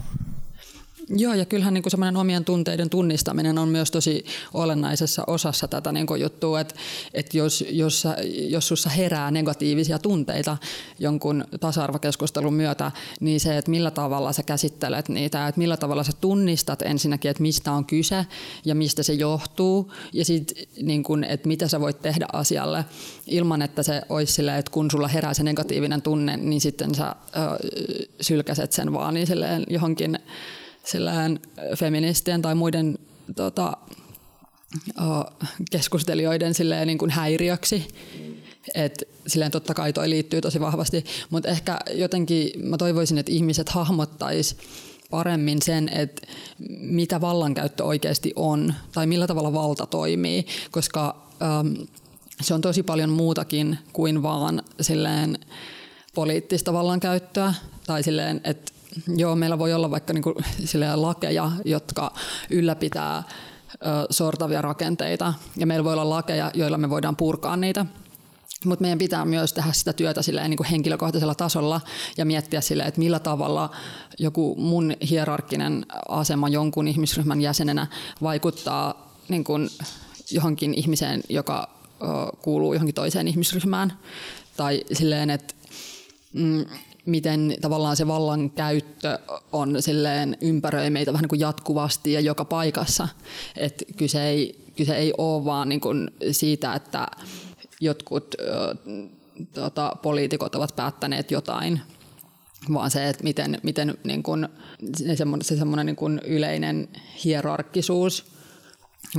Joo, ja kyllähän niin semmoinen omien tunteiden tunnistaminen on myös tosi olennaisessa osassa tätä niin juttua, että, että jos, jos, jos sussa herää negatiivisia tunteita jonkun tasa-arvokeskustelun myötä, niin se, että millä tavalla sä käsittelet niitä, että millä tavalla sä tunnistat ensinnäkin, että mistä on kyse ja mistä se johtuu, ja sitten niin että mitä sä voit tehdä asialle ilman, että se olisi silleen, että kun sulla herää se negatiivinen tunne, niin sitten sä ö, sylkäset sen vaan niin johonkin silleen feministien tai muiden tota, keskustelijoiden silleen niin kuin häiriöksi. Et silleen totta kai toi liittyy tosi vahvasti, mutta ehkä jotenkin mä toivoisin, että ihmiset hahmottais paremmin sen, että mitä vallankäyttö oikeasti on tai millä tavalla valta toimii, koska ähm, se on tosi paljon muutakin kuin vaan silleen poliittista vallankäyttöä tai silleen, että Joo, meillä voi olla vaikka niinku lakeja, jotka ylläpitää sortavia rakenteita, ja meillä voi olla lakeja, joilla me voidaan purkaa niitä. Mutta meidän pitää myös tehdä sitä työtä silleen, niin kuin henkilökohtaisella tasolla ja miettiä silleen, että millä tavalla joku mun hierarkkinen asema jonkun ihmisryhmän jäsenenä vaikuttaa niin kuin johonkin ihmiseen, joka ö, kuuluu johonkin toiseen ihmisryhmään. Tai silleen, että mm, miten tavallaan se vallan käyttö on silleen ympäröi meitä vähän niin kuin jatkuvasti ja joka paikassa. Et kyse, ei, kyse ei ole vaan niin kuin siitä, että jotkut ö, tota, poliitikot ovat päättäneet jotain, vaan se, että miten, miten niin kuin, se semmoinen, se semmoinen niin kuin yleinen hierarkkisuus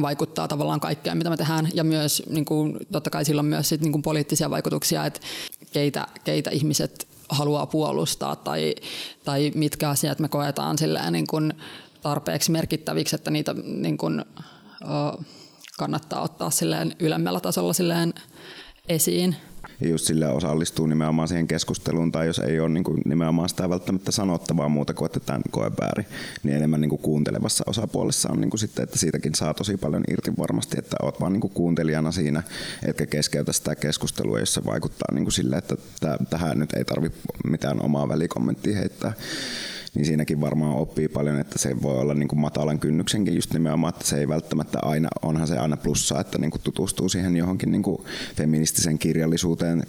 vaikuttaa tavallaan kaikkeen, mitä me tehdään. Ja myös niin kuin, totta kai sillä on myös sit, niin kuin poliittisia vaikutuksia, että keitä, keitä ihmiset haluaa puolustaa tai, tai mitkä asiat me koetaan silleen niin kuin tarpeeksi merkittäviksi, että niitä niin kuin, kannattaa ottaa silleen ylemmällä tasolla silleen esiin ja just sillä osallistuu nimenomaan siihen keskusteluun, tai jos ei ole niin kuin nimenomaan sitä välttämättä sanottavaa muuta kuin, että tämän koe väärin, niin enemmän niin kuin kuuntelevassa osapuolessa on niin kuin sitten, että siitäkin saa tosi paljon irti varmasti, että oot vaan niin kuin kuuntelijana siinä, etkä keskeytä sitä keskustelua, jos se vaikuttaa niin kuin sille, että tähän nyt ei tarvitse mitään omaa välikommenttia heittää niin siinäkin varmaan oppii paljon, että se voi olla niin kuin matalan kynnyksenkin just nimenomaan, että se ei välttämättä aina, onhan se aina plussa, että niin kuin tutustuu siihen johonkin niin kuin feministisen kirjallisuuteen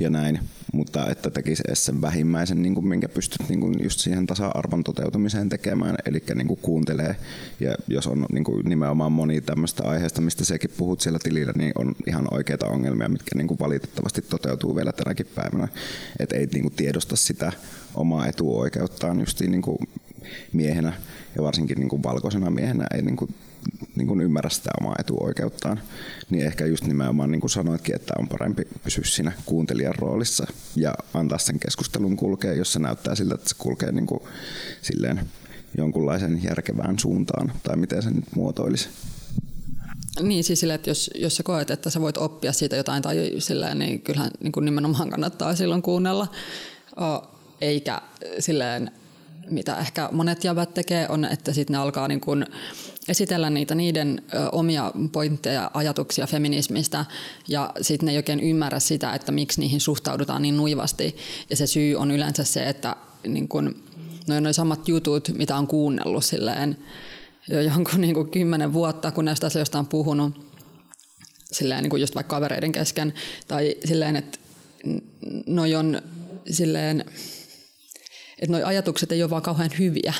ja näin, mutta että tekisi edes sen vähimmäisen, niin kuin minkä pystyt niin kuin just siihen tasa-arvon toteutumiseen tekemään, eli niin kuin kuuntelee, ja jos on niin kuin nimenomaan moni tämmöistä aiheesta, mistä sekin puhut siellä tilillä, niin on ihan oikeita ongelmia, mitkä niin kuin valitettavasti toteutuu vielä tänäkin päivänä, että ei niin kuin tiedosta sitä omaa etuoikeuttaan justiin niin kuin miehenä, ja varsinkin niin kuin valkoisena miehenä ei niin kuin niin kuin ymmärrä sitä omaa etuoikeuttaan, niin ehkä just nimenomaan niin kuin sanoitkin, että on parempi pysyä siinä kuuntelijan roolissa ja antaa sen keskustelun kulkea, jos se näyttää siltä, että se kulkee niin kuin silleen jonkunlaisen järkevään suuntaan, tai miten se nyt muotoilisi. Niin, siis sille, että jos, jos sä koet, että sä voit oppia siitä jotain tai silleen, niin kyllähän niin kuin nimenomaan kannattaa silloin kuunnella. Eikä silleen, mitä ehkä monet jäbät tekee, on, että sitten ne alkaa niin kuin esitellä niitä niiden omia pointteja, ajatuksia feminismistä ja sitten ne ei oikein ymmärrä sitä, että miksi niihin suhtaudutaan niin nuivasti. Ja se syy on yleensä se, että niin kun, noin noi samat jutut, mitä on kuunnellut silleen jo jonkun niin kuin kymmenen vuotta, kun näistä asioista on puhunut silleen niin kuin just vaikka kavereiden kesken, tai silleen, että noi on silleen, että noi ajatukset ei ole vaan kauhean hyviä.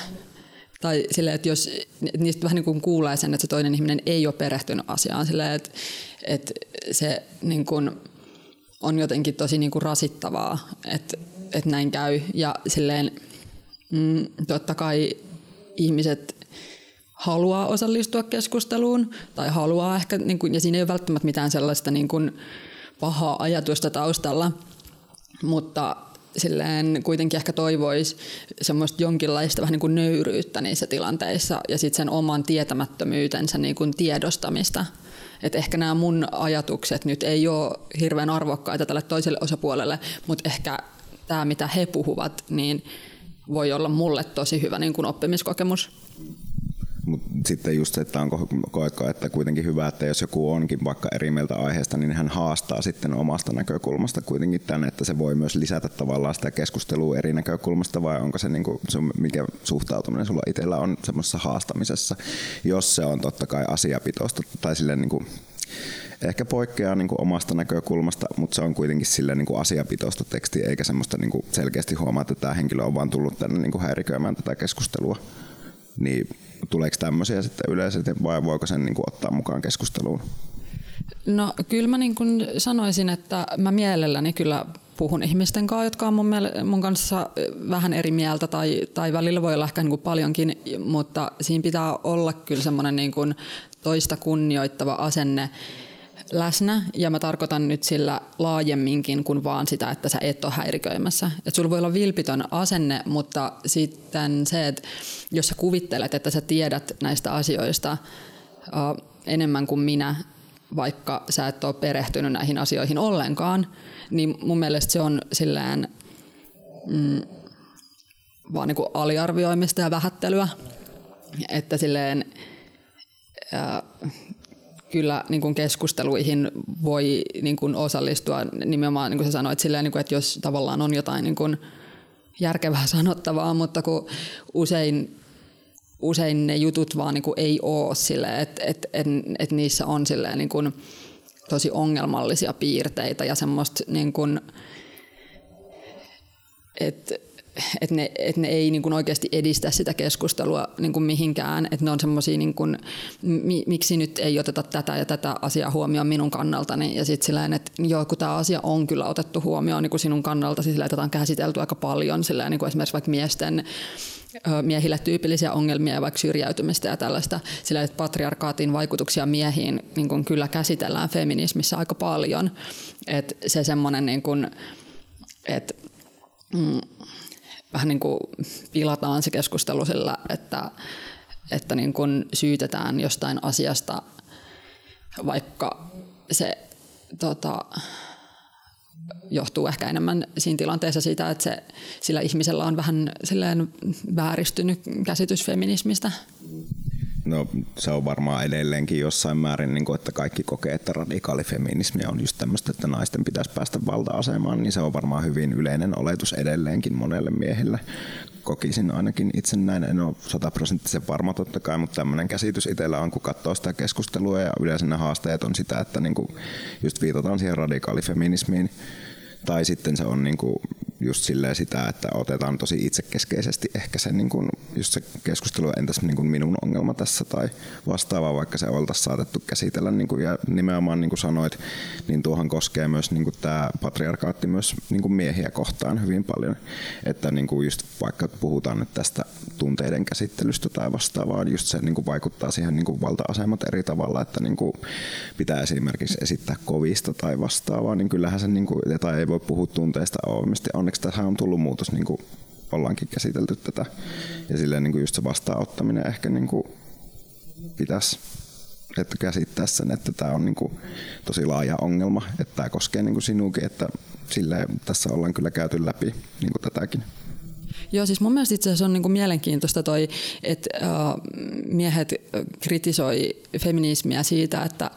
Tai silleen, että jos niistä vähän niin kuin kuulee sen, että se toinen ihminen ei ole perehtynyt asiaan, silleen, että, että se niin kuin on jotenkin tosi niin kuin rasittavaa, että, että näin käy. Ja silleen, mm, totta kai ihmiset haluaa osallistua keskusteluun tai haluaa ehkä, niin kuin, ja siinä ei ole välttämättä mitään sellaista niin kuin, pahaa ajatusta taustalla, mutta silleen kuitenkin ehkä toivoisi semmoista jonkinlaista vähän niin kuin nöyryyttä niissä tilanteissa ja sitten sen oman tietämättömyytensä niin kuin tiedostamista. Et ehkä nämä mun ajatukset nyt ei ole hirveän arvokkaita tälle toiselle osapuolelle, mutta ehkä tämä mitä he puhuvat, niin voi olla mulle tosi hyvä niin kuin oppimiskokemus. Mutta sitten just se, että onko koetko, että kuitenkin hyvä, että jos joku onkin vaikka eri mieltä aiheesta, niin hän haastaa sitten omasta näkökulmasta kuitenkin tänne, että se voi myös lisätä tavallaan sitä keskustelua eri näkökulmasta, vai onko se, niin kuin, se mikä suhtautuminen sulla itsellä on semmoisessa haastamisessa, jos se on totta kai asiapitoista tai silleen niin kuin, ehkä poikkeaa niin kuin omasta näkökulmasta, mutta se on kuitenkin sille niin asiapitoista tekstiä, eikä semmoista niin kuin selkeästi huomaa, että tämä henkilö on vaan tullut tänne niin kuin häiriköimään tätä keskustelua. Niin tuleeko tämmöisiä sitten yleisesti vai voiko sen niin kuin ottaa mukaan keskusteluun? No kyllä mä niin kuin sanoisin, että mä mielelläni kyllä puhun ihmisten kanssa, jotka on mun, miele- mun kanssa vähän eri mieltä tai, tai välillä voi olla ehkä niin kuin paljonkin, mutta siinä pitää olla kyllä semmoinen niin toista kunnioittava asenne läsnä ja mä tarkoitan nyt sillä laajemminkin kuin vaan sitä, että sä et ole häiriköimässä. Et sulla voi olla vilpitön asenne, mutta sitten se, että jos sä kuvittelet, että sä tiedät näistä asioista uh, enemmän kuin minä, vaikka sä et ole perehtynyt näihin asioihin ollenkaan, niin mun mielestä se on silleen mm, vaan niin kuin aliarvioimista ja vähättelyä. Että silleen, kyllä niin kuin keskusteluihin voi niin kuin osallistua. Nimenomaan, niin kuin sä sanoit, silleen, niin kuin, että jos tavallaan on jotain niin kuin järkevää [LAUGHS] sanottavaa, mutta kun usein, usein ne jutut vaan niin kuin ei ole silleen, että et, et, et niissä on silleen niin kuin tosi ongelmallisia piirteitä ja semmoista niin kuin, että että ne, et ne ei niin kuin oikeasti edistä sitä keskustelua niin kuin mihinkään, että ne on semmoisia, niin mi, miksi nyt ei oteta tätä ja tätä asiaa huomioon minun kannaltani, ja sitten sillä että joo, kun tämä asia on kyllä otettu huomioon niin kuin sinun kannalta, siis sillä tätä on käsitelty aika paljon, sillä niin kuin esimerkiksi vaikka miesten miehille tyypillisiä ongelmia ja vaikka syrjäytymistä ja tällaista, sillä että patriarkaatin vaikutuksia miehiin niin kuin kyllä käsitellään feminismissä aika paljon, että se semmoinen niin kuin, että mm, vähän niin kuin pilataan se keskustelu sillä, että, että niin kuin syytetään jostain asiasta, vaikka se tota, johtuu ehkä enemmän siinä tilanteessa siitä, että se, sillä ihmisellä on vähän silleen vääristynyt käsitys feminismistä. No se on varmaan edelleenkin jossain määrin, niin kuin, että kaikki kokee, että radikaalifeminismi on just tämmöistä, että naisten pitäisi päästä valta-asemaan, niin se on varmaan hyvin yleinen oletus edelleenkin monelle miehelle. Kokisin ainakin itse näin, en ole sataprosenttisen varma totta kai, mutta tämmöinen käsitys itsellä on, kun katsoo sitä keskustelua ja yleensä ne haasteet on sitä, että niin kuin just viitataan siihen radikaalifeminismiin, tai sitten se on niin kuin just silleen sitä, että otetaan tosi itsekeskeisesti ehkä se, niin kuin, just se keskustelu, entäs niin kuin minun ongelma tässä tai vastaavaa, vaikka se oltaisiin saatettu käsitellä. Niin kuin, ja nimenomaan niin kuin sanoit, niin tuohan koskee myös niin kuin tämä patriarkaatti myös niin kuin miehiä kohtaan hyvin paljon. Että niin kuin just vaikka puhutaan nyt tästä tunteiden käsittelystä tai vastaavaa, niin just se niin kuin vaikuttaa siihen niin kuin valta-asemat eri tavalla, että niin kuin pitää esimerkiksi esittää kovista tai vastaavaa, niin kyllähän se, niin kuin, tai ei voi puhua tunteista avoimesti. Onneksi tähän on tullut muutos, niin kuin ollaankin käsitelty tätä. Ja silleen niin kuin just se vastaanottaminen ehkä niin kuin pitäisi että käsittää sen, että tämä on niin kuin tosi laaja ongelma, että tämä koskee niin kuin sinuukin, että sille tässä ollaan kyllä käyty läpi niin kuin tätäkin. Joo, siis mun mielestä itse asiassa on niinku mielenkiintoista toi, että uh, miehet kritisoi feminismiä siitä, että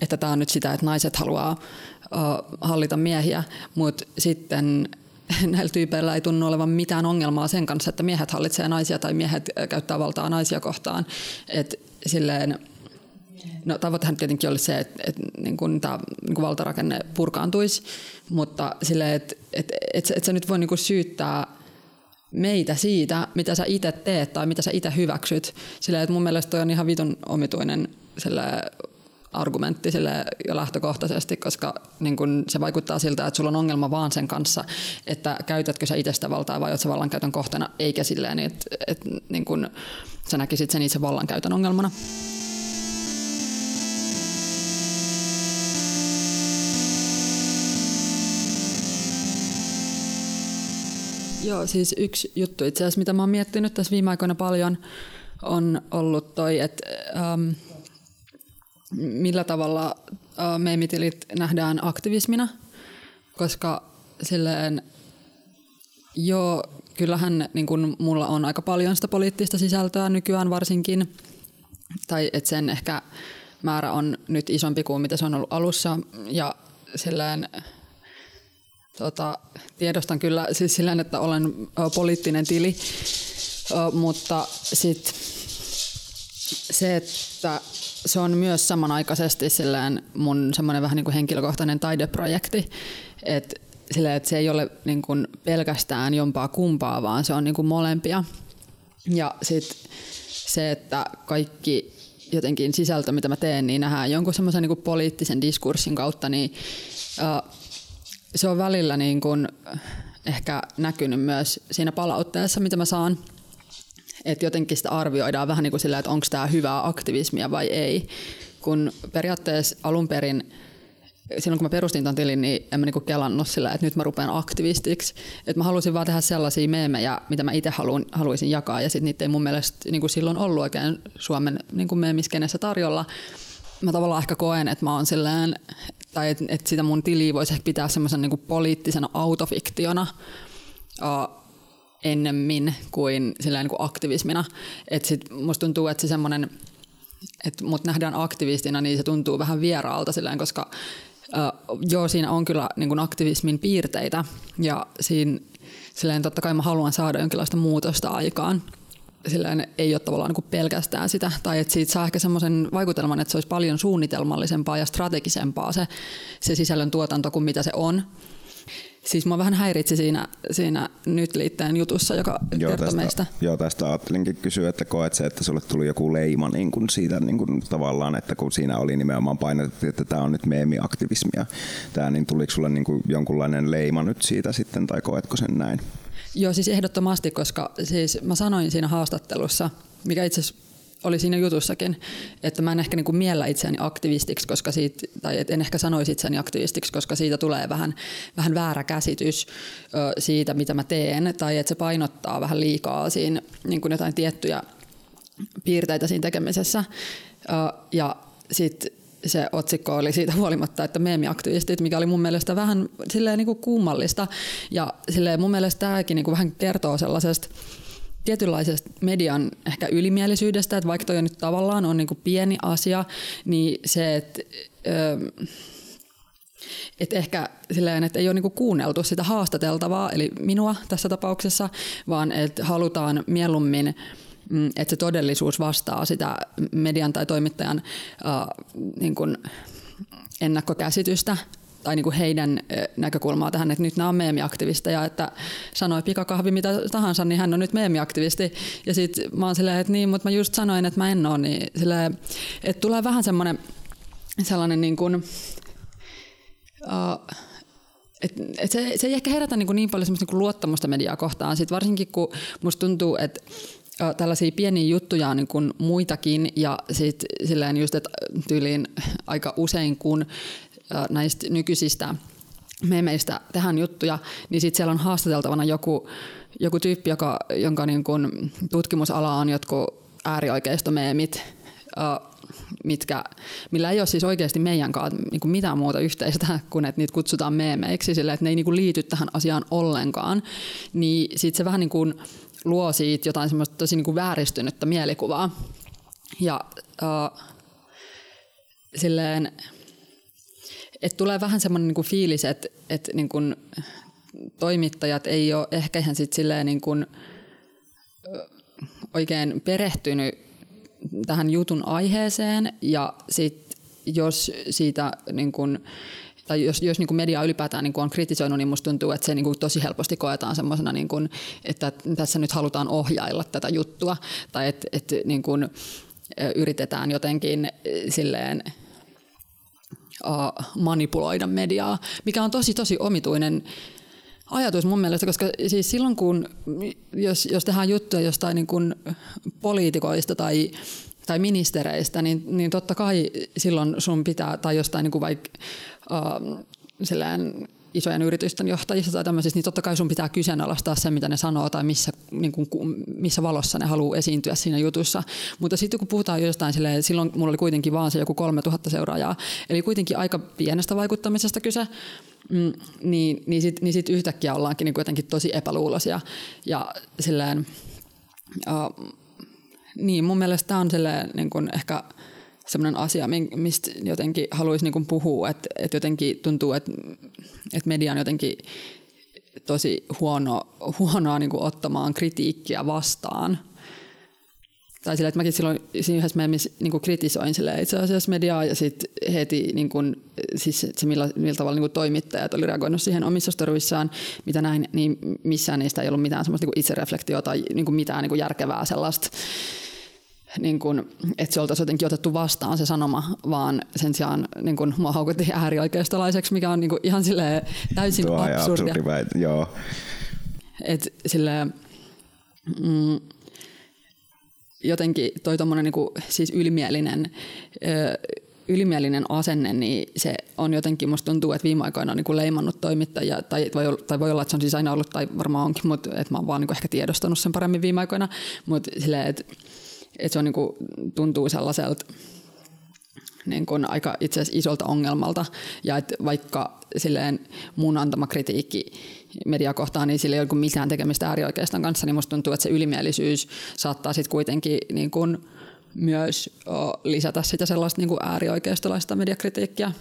että on nyt sitä, että naiset haluaa uh, hallita miehiä, mutta sitten [LAUGHS] näillä tyypeillä ei tunnu olevan mitään ongelmaa sen kanssa, että miehet hallitsee naisia tai miehet käyttää valtaa naisia kohtaan. Et silleen, no tavoitehan tietenkin olisi se, että, että niin kuin tämä niin kuin valtarakenne purkaantuisi, mutta silleen, että, että, että, että sä nyt voi niin syyttää meitä siitä, mitä sä itse teet tai mitä sä itse hyväksyt. Silleen, että mun mielestä toi on ihan vitun omituinen argumentti sille jo lähtökohtaisesti, koska niin kun se vaikuttaa siltä, että sulla on ongelma vaan sen kanssa, että käytätkö sä itse sitä valtaa vai sä vallankäytön kohteena, eikä silleen, että, että niin kun sä näkisit sen itse vallankäytön ongelmana. Joo, siis yksi juttu itse asiassa, mitä mä oon miettinyt tässä viime aikoina paljon, on ollut toi, että ähm, millä tavalla äh, meemitilit nähdään aktivismina, koska silleen, joo, kyllähän niin kun mulla on aika paljon sitä poliittista sisältöä nykyään varsinkin, tai että sen ehkä määrä on nyt isompi kuin mitä se on ollut alussa, ja silleen, tota, tiedostan kyllä siis silleen, että olen poliittinen tili, mutta sitten se, että se on myös samanaikaisesti silleen mun semmoinen vähän niin kuin henkilökohtainen taideprojekti, että silleen, että se ei ole niin kuin pelkästään jompaa kumpaa, vaan se on niin kuin molempia. Ja sitten se, että kaikki jotenkin sisältö, mitä mä teen, niin nähdään jonkun semmoisen niin poliittisen diskurssin kautta, niin uh, se on välillä niin kuin ehkä näkynyt myös siinä palautteessa, mitä mä saan että jotenkin sitä arvioidaan vähän niin kuin sillä, että onko tämä hyvää aktivismia vai ei. Kun periaatteessa alun perin silloin kun mä perustin tämän tilin, niin en mä niinku kelannut sillä, että nyt mä rupean aktivistiksi. Että mä halusin vaan tehdä sellaisia meemejä, mitä mä itse haluin, haluaisin jakaa, ja sitten niitä ei mun mielestä niinku silloin ollut oikein Suomen niinku meemiskenessä tarjolla. Mä tavallaan ehkä koen, että mä oon silleen, tai että et sitä mun tiliä voisi ehkä pitää semmoisen niinku poliittisena autofiktiona. Uh, ennemmin kuin, niin kuin aktivismina. Et sit musta tuntuu, että se semmoinen, että mut nähdään aktivistina, niin se tuntuu vähän vieraalta silleen, koska uh, joo, siinä on kyllä niin kuin aktivismin piirteitä ja siinä silleen, totta kai mä haluan saada jonkinlaista muutosta aikaan. Silleen ei ole tavallaan niin kuin pelkästään sitä, tai että siitä saa ehkä semmoisen vaikutelman, että se olisi paljon suunnitelmallisempaa ja strategisempaa se, se sisällön tuotanto kuin mitä se on. Siis mua vähän häiritsi siinä, siinä nyt liitteen jutussa, joka joo, tästä, meistä. Joo, tästä ajattelinkin kysyä, että koet se, että sulle tuli joku leima niin kuin siitä niin kuin tavallaan, että kun siinä oli nimenomaan painotettu, että tämä on nyt meemiaktivismia, tämä, niin tuliko sulle niin kuin jonkunlainen leima nyt siitä sitten, tai koetko sen näin? Joo, siis ehdottomasti, koska siis mä sanoin siinä haastattelussa, mikä itse oli siinä jutussakin, että mä en ehkä niin kuin miellä itseäni aktivistiksi, koska siitä, tai en ehkä sanoisi itseäni aktivistiksi, koska siitä tulee vähän, vähän väärä käsitys siitä, mitä mä teen, tai että se painottaa vähän liikaa siinä niin kuin jotain tiettyjä piirteitä siinä tekemisessä. Ja sitten se otsikko oli siitä huolimatta, että meemiaktivistit, mikä oli mun mielestä vähän silleen niin kuin kummallista. Ja silleen mun mielestä tämäkin niin kuin vähän kertoo sellaisesta tietynlaisesta median ehkä ylimielisyydestä, että vaikka toi nyt tavallaan on niin kuin pieni asia, niin se, että öö, et ehkä silleen, että ei ole niinku kuunneltu sitä haastateltavaa, eli minua tässä tapauksessa, vaan että halutaan mieluummin mm, että se todellisuus vastaa sitä median tai toimittajan äh, niin kuin ennakkokäsitystä tai niin kuin heidän näkökulmaa tähän, että nyt nämä on meemiaktivisteja, että sanoi pikakahvi mitä tahansa, niin hän on nyt meemiaktivisti. Ja sitten mä oon silleen, että niin, mutta mä just sanoin, että mä en ole, niin silleen, että tulee vähän semmoinen sellainen niin kuin, uh, et, et se, se ei ehkä herätä niin, niin paljon niin luottamusta mediaa kohtaan, sit varsinkin kun musta tuntuu, että tällaisia pieniä juttuja on niin kuin muitakin ja sit silleen just, että tyyliin aika usein kun näistä nykyisistä memeistä tehdään juttuja, niin sitten siellä on haastateltavana joku, joku tyyppi, joka, jonka niin kun tutkimusala on jotkut äärioikeistomeemit, mitkä, millä ei ole siis oikeasti meidän kanssa niin mitään muuta yhteistä kuin että niitä kutsutaan meemeiksi, sillä että ne ei niin liity tähän asiaan ollenkaan, niin sitten se vähän niin kuin luo siitä jotain semmoista tosi niin kuin vääristynyttä mielikuvaa. Ja äh, silleen, että tulee vähän semmoinen niin kuin fiilis, että, että niin kuin toimittajat ei ole ehkä ihan sit silleen niin kuin oikein perehtynyt tähän jutun aiheeseen. Ja sit jos siitä niin kuin, tai jos, jos niin media ylipäätään niin kuin on kritisoinut, niin musta tuntuu, että se niin kuin tosi helposti koetaan semmoisena, niin että tässä nyt halutaan ohjailla tätä juttua. Tai että, että niin yritetään jotenkin silleen manipuloida mediaa, mikä on tosi tosi omituinen ajatus mun mielestä, koska siis silloin kun, jos, jos tehdään juttuja jostain niin kuin poliitikoista tai, tai ministereistä, niin, niin totta kai silloin sun pitää, tai jostain niin kuin vaikka uh, isojen yritysten johtajista tai tämmöisistä, niin totta kai sun pitää kyseenalaistaa se, mitä ne sanoo tai missä, niin kuin, missä valossa ne haluaa esiintyä siinä jutussa. Mutta sitten kun puhutaan jostain silleen, silloin mulla oli kuitenkin vaan se joku 3000 seuraajaa, eli kuitenkin aika pienestä vaikuttamisesta kyse, mm, niin, niin sitten niin sit yhtäkkiä ollaankin niin jotenkin tosi epäluuloisia. Ja silleen, uh, niin mun mielestä tämä on silleen, niin kuin ehkä sellainen asia, mistä jotenkin haluaisi niin puhua, että, että jotenkin tuntuu, että, että media on jotenkin tosi huono, huonoa niin ottamaan kritiikkiä vastaan. Tai sillä, että mäkin silloin siinä yhdessä meemissä niin kritisoin sille itse asiassa mediaa ja sitten heti niin kuin, siis se, millä, millä tavalla niin toimittajat oli reagoinut siihen omissa storuissaan, mitä näin, niin missään niistä ei ollut mitään semmoista niin itsereflektiota tai niin kuin mitään niin kuin järkevää sellaista niin kuin, että se oltaisiin jotenkin otettu vastaan se sanoma, vaan sen sijaan niin kuin, mua haukuttiin äärioikeistolaiseksi, mikä on niin kuin, ihan sille täysin Tuo absurdia. Absurdi, joo. Et, silleen, mm, jotenkin toi tommonen niin kuin, siis ylimielinen, ö, ylimielinen asenne, niin se on jotenkin, musta tuntuu, että viime aikoina on niin kuin leimannut toimittajia, tai voi, tai voi olla, että se on siis aina ollut, tai varmaan onkin, mutta että mä oon vaan niin kuin ehkä tiedostanut sen paremmin viime aikoina, mutta silleen, että että se on niin kuin, tuntuu sellaiselta niin kuin aika itse asiassa isolta ongelmalta. Ja että vaikka silleen mun antama kritiikki mediakohtaan, niin sillä ei ole mitään tekemistä äärioikeiston kanssa, niin musta tuntuu, että se ylimielisyys saattaa sitten kuitenkin niin kuin myös lisätä sitä sellaista niin kuin äärioikeistolaista mediakritiikkiä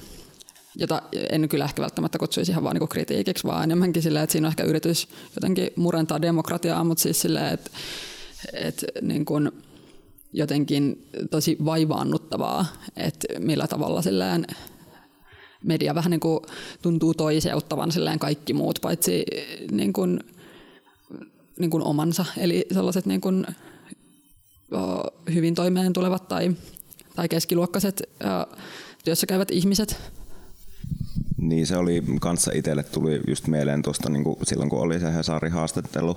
jota en kyllä ehkä välttämättä kutsuisi ihan vaan niin kritiikiksi, vaan enemmänkin silleen, että siinä on ehkä yritys jotenkin murentaa demokratiaa, mutta siis silleen, että, että niin kuin, jotenkin tosi vaivaannuttavaa, että millä tavalla silleen media vähän niin kuin tuntuu toiseuttavan silleen kaikki muut, paitsi niin kuin, niin kuin omansa. Eli sellaiset niin kuin, hyvin toimeen tulevat tai, tai keskiluokkaiset työssä käyvät ihmiset. Niin se oli kanssa itselle tuli just mieleen tuosta niin kuin silloin kun oli se Hesarin haastattelu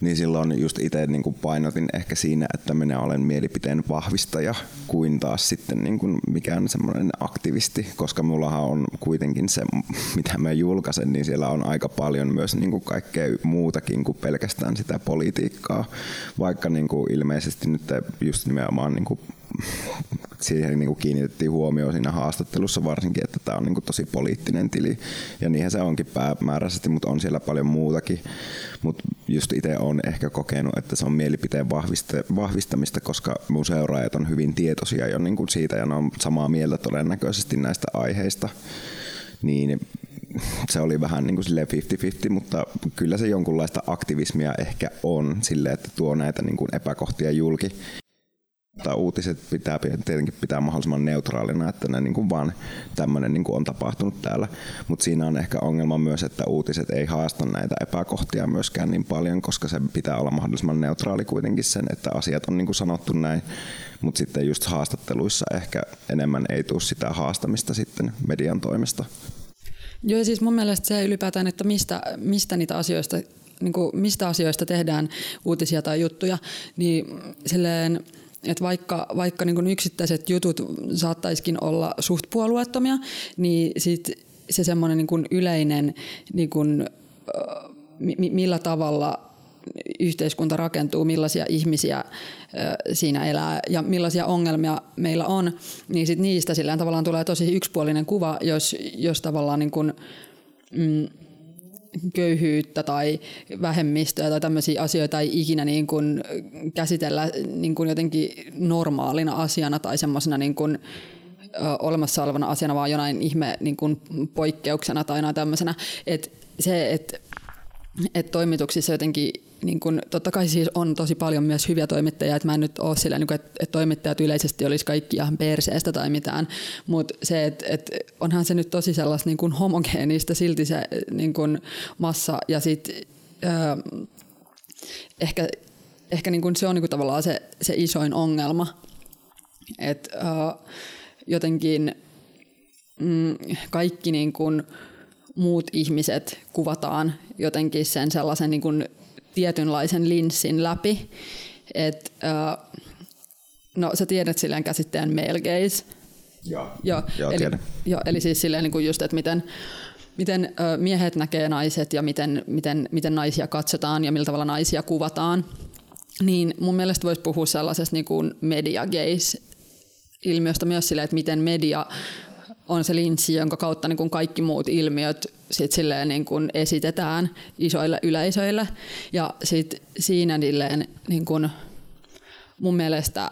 niin silloin just itse niin kuin painotin ehkä siinä, että minä olen mielipiteen vahvistaja kuin taas sitten niin kuin mikään semmoinen aktivisti, koska mullahan on kuitenkin se, mitä mä julkaisen, niin siellä on aika paljon myös niin kuin kaikkea muutakin kuin pelkästään sitä politiikkaa, vaikka niin kuin ilmeisesti nyt just nimenomaan niin kuin siihen niin kuin kiinnitettiin huomioon siinä haastattelussa varsinkin, että tämä on niin kuin tosi poliittinen tili. Ja niinhän se onkin päämääräisesti, mutta on siellä paljon muutakin. Mutta just itse olen ehkä kokenut, että se on mielipiteen vahvistamista, koska mun seuraajat on hyvin tietoisia jo niin kuin siitä ja ne on samaa mieltä todennäköisesti näistä aiheista. Niin se oli vähän niin kuin 50-50, mutta kyllä se jonkunlaista aktivismia ehkä on sille, että tuo näitä niin kuin epäkohtia julki. Mutta uutiset pitää tietenkin pitää mahdollisimman neutraalina, että ne niin kuin vaan tämmöinen niin kuin on tapahtunut täällä. Mutta siinä on ehkä ongelma myös, että uutiset ei haasta näitä epäkohtia myöskään niin paljon, koska se pitää olla mahdollisimman neutraali kuitenkin sen, että asiat on niin kuin sanottu näin. Mutta sitten just haastatteluissa ehkä enemmän ei tule sitä haastamista sitten median toimesta. Joo, siis mun mielestä se ylipäätään, että mistä, mistä niitä asioista niin kuin mistä asioista tehdään uutisia tai juttuja, niin silleen, että vaikka, vaikka niin kuin yksittäiset jutut saattaisikin olla suht puolueettomia, niin sit se semmoinen niin yleinen, niin kuin, millä tavalla yhteiskunta rakentuu, millaisia ihmisiä siinä elää ja millaisia ongelmia meillä on, niin sit niistä tavallaan tulee tosi yksipuolinen kuva, jos, jos tavallaan niin kuin, mm, köyhyyttä tai vähemmistöä tai tämmöisiä asioita ei ikinä niin kuin käsitellä niin kuin jotenkin normaalina asiana tai semmoisena niin kuin, olemassa olevana asiana, vaan jonain ihme niin kuin poikkeuksena tai jonain tämmöisenä. Et se, että et toimituksissa jotenkin niin kun, totta kai siis on tosi paljon myös hyviä toimittajia, että mä en nyt ole sillä, niin että, että toimittajat yleisesti olisi kaikki ihan perseestä tai mitään, mutta se, että, että onhan se nyt tosi sellaista niin homogeenista silti se niin kun massa ja sitten ehkä, ehkä niin kun se on niin kun tavallaan se, se isoin ongelma, että äh, jotenkin mm, kaikki niin kun, muut ihmiset kuvataan jotenkin sen sellaisen niin kuin tietynlaisen linssin läpi. Et, äh, no sä tiedät silleen käsitteen male gaze. Joo, joo, joo eli, joo, eli siis silleen niin kuin just, että miten, miten ö, miehet näkee naiset ja miten, miten, miten naisia katsotaan ja millä tavalla naisia kuvataan. Niin mun mielestä voisi puhua sellaisesta niin kuin media gaze ilmiöstä myös silleen, että miten media on se linssi, jonka kautta niin kuin kaikki muut ilmiöt sit silleen niin kuin esitetään isoille yleisöille. Ja sit siinä silleen, niin kuin mun mielestä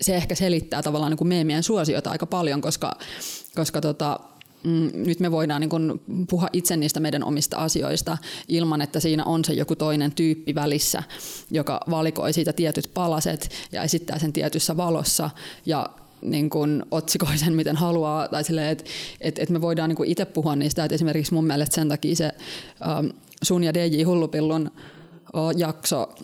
se ehkä selittää tavallaan niin kuin meemien suosiota aika paljon, koska, koska tota, mm, nyt me voidaan niin kuin puhua itse niistä meidän omista asioista ilman, että siinä on se joku toinen tyyppi välissä, joka valikoi siitä tietyt palaset ja esittää sen tietyssä valossa ja niin kuin otsikoi sen, miten haluaa, tai silleen, että et, et me voidaan niin itse puhua niistä, että esimerkiksi mun mielestä sen takia se ähm, sun ja DJ Hullupillun uh, jakso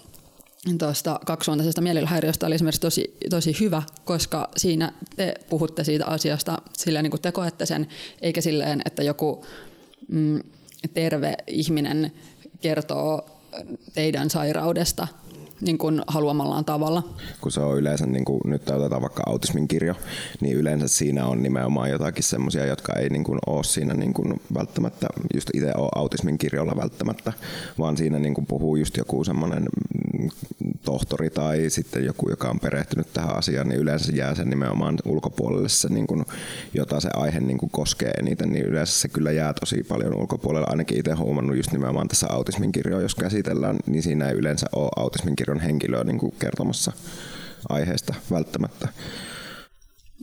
tuosta kaksisuuntaisesta mielilhäiriöstä oli esimerkiksi tosi, tosi hyvä, koska siinä te puhutte siitä asiasta silleen niin kuin te koette sen, eikä silleen, että joku mm, terve ihminen kertoo teidän sairaudesta niin kuin haluamallaan tavalla. Kun se on yleensä, niin kuin, nyt otetaan vaikka autismin kirjo, niin yleensä siinä on nimenomaan jotakin semmoisia, jotka ei niin kuin, ole siinä niin kuin, välttämättä, just itse ole autismin kirjolla välttämättä, vaan siinä niin kuin, puhuu just joku semmoinen tohtori tai sitten joku, joka on perehtynyt tähän asiaan, niin yleensä jää sen nimenomaan ulkopuolelle se, niin kuin, jota se aihe niin kuin, koskee eniten, niin yleensä se kyllä jää tosi paljon ulkopuolelle. Ainakin itse huomannut just nimenomaan tässä autismin kirjoa, jos käsitellään, niin siinä ei yleensä ole autismin kirjon henkilöä niin kuin, kertomassa aiheesta välttämättä.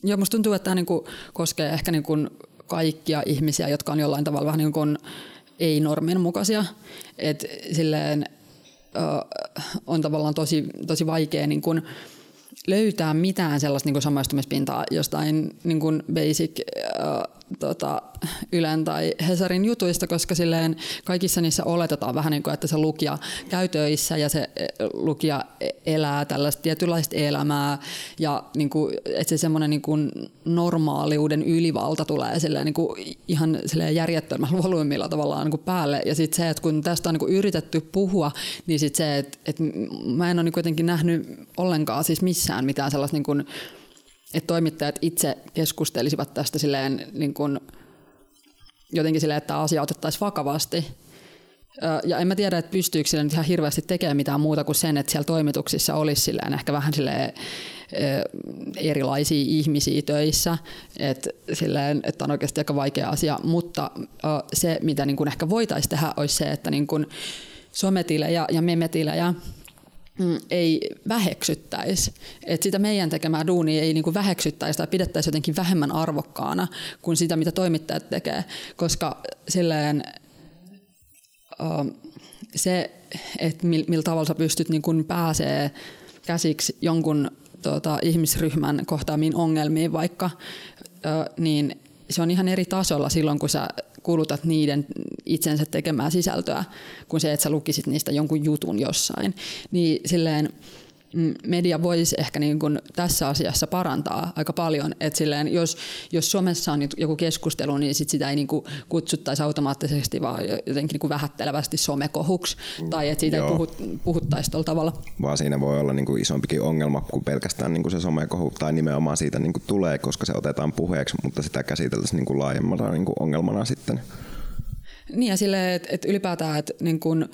Joo, musta tuntuu, että tämä niin kuin, koskee ehkä niin kuin, kaikkia ihmisiä, jotka on jollain tavalla vähän niin kuin ei-normin mukaisia. Et silleen, on tavallaan tosi, tosi vaikea niin kuin löytää mitään sellaista niin kuin samaistumispintaa jostain niin kuin basic tota, Ylen tai Hesarin jutuista, koska silleen kaikissa niissä oletetaan vähän niin kuin, että se lukija käy töissä ja se e, lukija e, elää tällaista tietynlaista elämää ja niin kuin, että se semmoinen niin kuin normaaliuden ylivalta tulee silleen, niin kuin ihan silleen järjettömällä [LAUGHS] volyymilla tavallaan niin kuin päälle. Ja sitten se, että kun tästä on niin kuin yritetty puhua, niin sitten se, että, että mä en ole niin kuitenkin nähnyt ollenkaan siis missään mitään sellaista niin kuin, että toimittajat itse keskustelisivat tästä silleen niin kuin, jotenkin silleen, että asia otettaisiin vakavasti. Ja en mä tiedä, että pystyykö sillä nyt ihan hirveästi tekemään mitään muuta kuin sen, että siellä toimituksissa olisi silleen ehkä vähän silleen erilaisia ihmisiä töissä, että, silleen, että on oikeasti aika vaikea asia, mutta se, mitä niin kuin ehkä voitaisiin tehdä, olisi se, että niin kuin sometilejä ja memetilejä ei väheksyttäisi. Että sitä meidän tekemää duunia ei niinku väheksyttäisi tai pidettäisi jotenkin vähemmän arvokkaana kuin sitä, mitä toimittajat tekee. Koska silleen, se, että millä tavalla sä pystyt niin kun pääsee käsiksi jonkun tota, ihmisryhmän kohtaamiin ongelmiin vaikka, niin se on ihan eri tasolla silloin, kun sä kulutat niiden itsensä tekemää sisältöä, kuin se, että sä lukisit niistä jonkun jutun jossain. Niin silleen, media voisi ehkä niin kuin tässä asiassa parantaa aika paljon. Et silleen, jos, jos Suomessa on joku keskustelu, niin sit sitä ei niin kuin kutsuttaisi automaattisesti vaan jotenkin niin kuin vähättelevästi somekohuksi, tai että siitä Joo. ei puhut, puhuttaisi tuolla tavalla. Vaan siinä voi olla niin kuin isompikin ongelma kuin pelkästään niin kuin se somekohu, tai nimenomaan siitä niin kuin tulee, koska se otetaan puheeksi, mutta sitä käsiteltäisiin niin kuin laajemmana niin kuin ongelmana sitten. Niin ja silleen, että, että ylipäätään, että niin kun,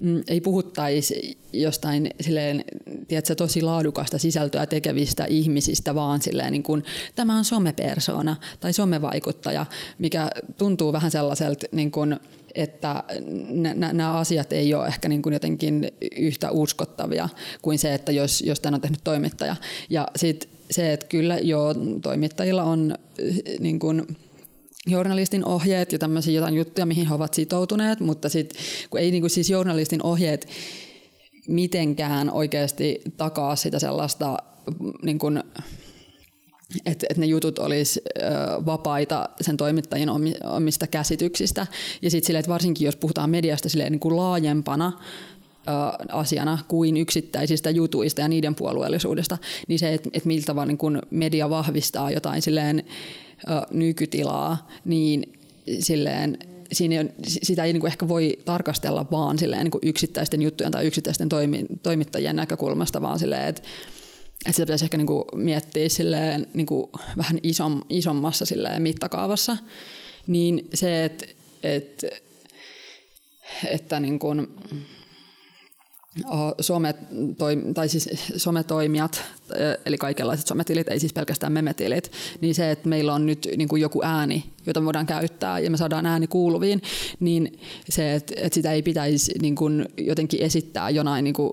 mm, ei puhuttaisi jostain silleen, tiedätkö, tosi laadukasta sisältöä tekevistä ihmisistä, vaan silleen niin kun, tämä on somepersona tai somevaikuttaja, mikä tuntuu vähän sellaiselta, niin kun, että nämä asiat ei ole ehkä niin kuin jotenkin yhtä uskottavia kuin se, että jos, jos tämän on tehnyt toimittaja. Ja sitten se, että kyllä jo toimittajilla on niin kuin, journalistin ohjeet ja tämmöisiä jotain juttuja, mihin he ovat sitoutuneet, mutta sit, kun ei niin kuin siis journalistin ohjeet mitenkään oikeasti takaa sitä sellaista, niin kuin, että, että ne jutut olisi vapaita sen toimittajien omista käsityksistä. Ja sitten silleen, että varsinkin jos puhutaan mediasta silleen niin kuin laajempana, asiana kuin yksittäisistä jutuista ja niiden puolueellisuudesta, niin se, että, että miltä vaan niin kuin media vahvistaa jotain silleen nykytilaa, niin silleen siinä on, sitä ei niin kuin ehkä voi tarkastella vaan silleen, niin kuin yksittäisten juttujen tai yksittäisten toimi, toimittajien näkökulmasta, vaan silleen, että, että sitä pitäisi ehkä niin kuin miettiä silleen, niin kuin vähän isom, isommassa silleen mittakaavassa. Niin se, että, että, että niin kuin, some, tai siis sometoimijat, eli kaikenlaiset sometilit, ei siis pelkästään memetilit, niin se, että meillä on nyt niin kuin joku ääni, jota me voidaan käyttää ja me saadaan ääni kuuluviin, niin se, että, että sitä ei pitäisi niin kuin jotenkin esittää jonain niin kuin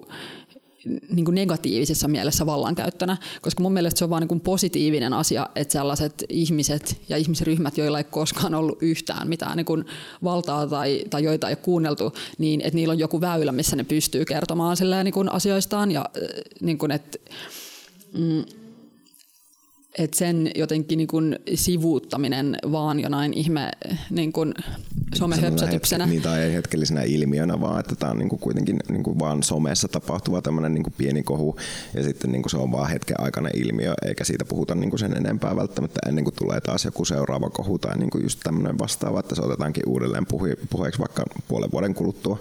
niin kuin negatiivisessa mielessä vallankäyttönä, koska mun mielestä se on vaan niin positiivinen asia, että sellaiset ihmiset ja ihmisryhmät, joilla ei koskaan ollut yhtään mitään niin kuin valtaa tai, tai joita ei ole kuunneltu, niin että niillä on joku väylä, missä ne pystyy kertomaan niin kuin asioistaan ja niin kuin, että mm, että sen jotenkin niin kuin sivuuttaminen vaan jonain ihme niin kuin somehöpsötyksenä. Hetke, niin, tai ei hetkellisenä ilmiönä, vaan että tämä on niin kuin kuitenkin niin kuin vaan somessa tapahtuva tämmöinen niin kuin pieni kohu, ja sitten niin kuin se on vaan hetken aikainen ilmiö, eikä siitä puhuta niin kuin sen enempää välttämättä ennen kuin tulee taas joku seuraava kohu tai niin kuin just tämmöinen vastaava, että se otetaankin uudelleen puheeksi vaikka puolen vuoden kuluttua.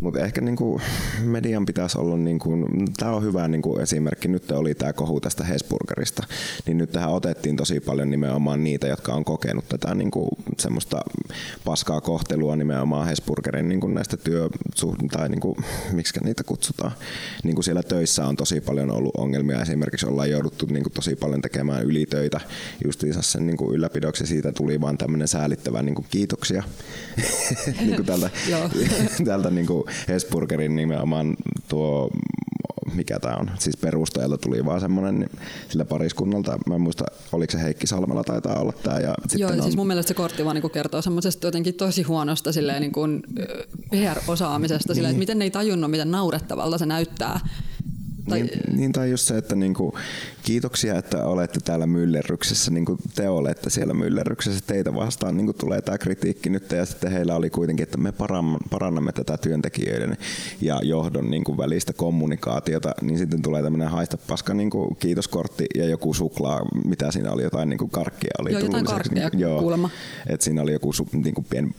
Mutta ehkä niinku median pitäisi olla, niinku, tämä on hyvä niinku esimerkki, nyt oli tämä kohu tästä Hesburgerista, niin nyt tähän otettiin tosi paljon nimenomaan niitä, jotka on kokenut tätä niinku, semmoista paskaa kohtelua nimenomaan Hesburgerin niinku näistä työ, tai niinku, miksi niitä kutsutaan. Niinku siellä töissä on tosi paljon ollut ongelmia, esimerkiksi ollaan jouduttu niinku tosi paljon tekemään ylitöitä justiinsa sen niinku ylläpidoksi, siitä tuli vaan tämmöinen säälittävä niinku kiitoksia. [LAUGHS] Niinku tältä, [LAUGHS] tältä niinku Hesburgerin nimenomaan tuo mikä tämä on, siis perustajalta tuli vaan semmoinen sillä pariskunnalta, mä en muista, oliko se Heikki Salmela taitaa olla tämä. Ja Joo, on... siis mun mielestä se kortti vaan niin kertoo semmoisesta jotenkin tosi huonosta silleen, niin kuin PR-osaamisesta, silleen, niin. että miten ne ei tajunnut, miten naurettavalta se näyttää tai... Niin, niin, tai just se, että niinku, kiitoksia, että olette täällä myllerryksessä, niin kuin te olette siellä myllerryksessä, teitä vastaan niin tulee tämä kritiikki nyt, ja sitten heillä oli kuitenkin, että me parannamme tätä työntekijöiden ja johdon niin kuin välistä kommunikaatiota, niin sitten tulee tämmöinen haista paska niin kuin kiitoskortti ja joku suklaa, mitä siinä oli, jotain niin kuin karkkia oli Joo, jotain karkkia niin, joo, kuulemma. Että siinä oli joku niin kuin pieni...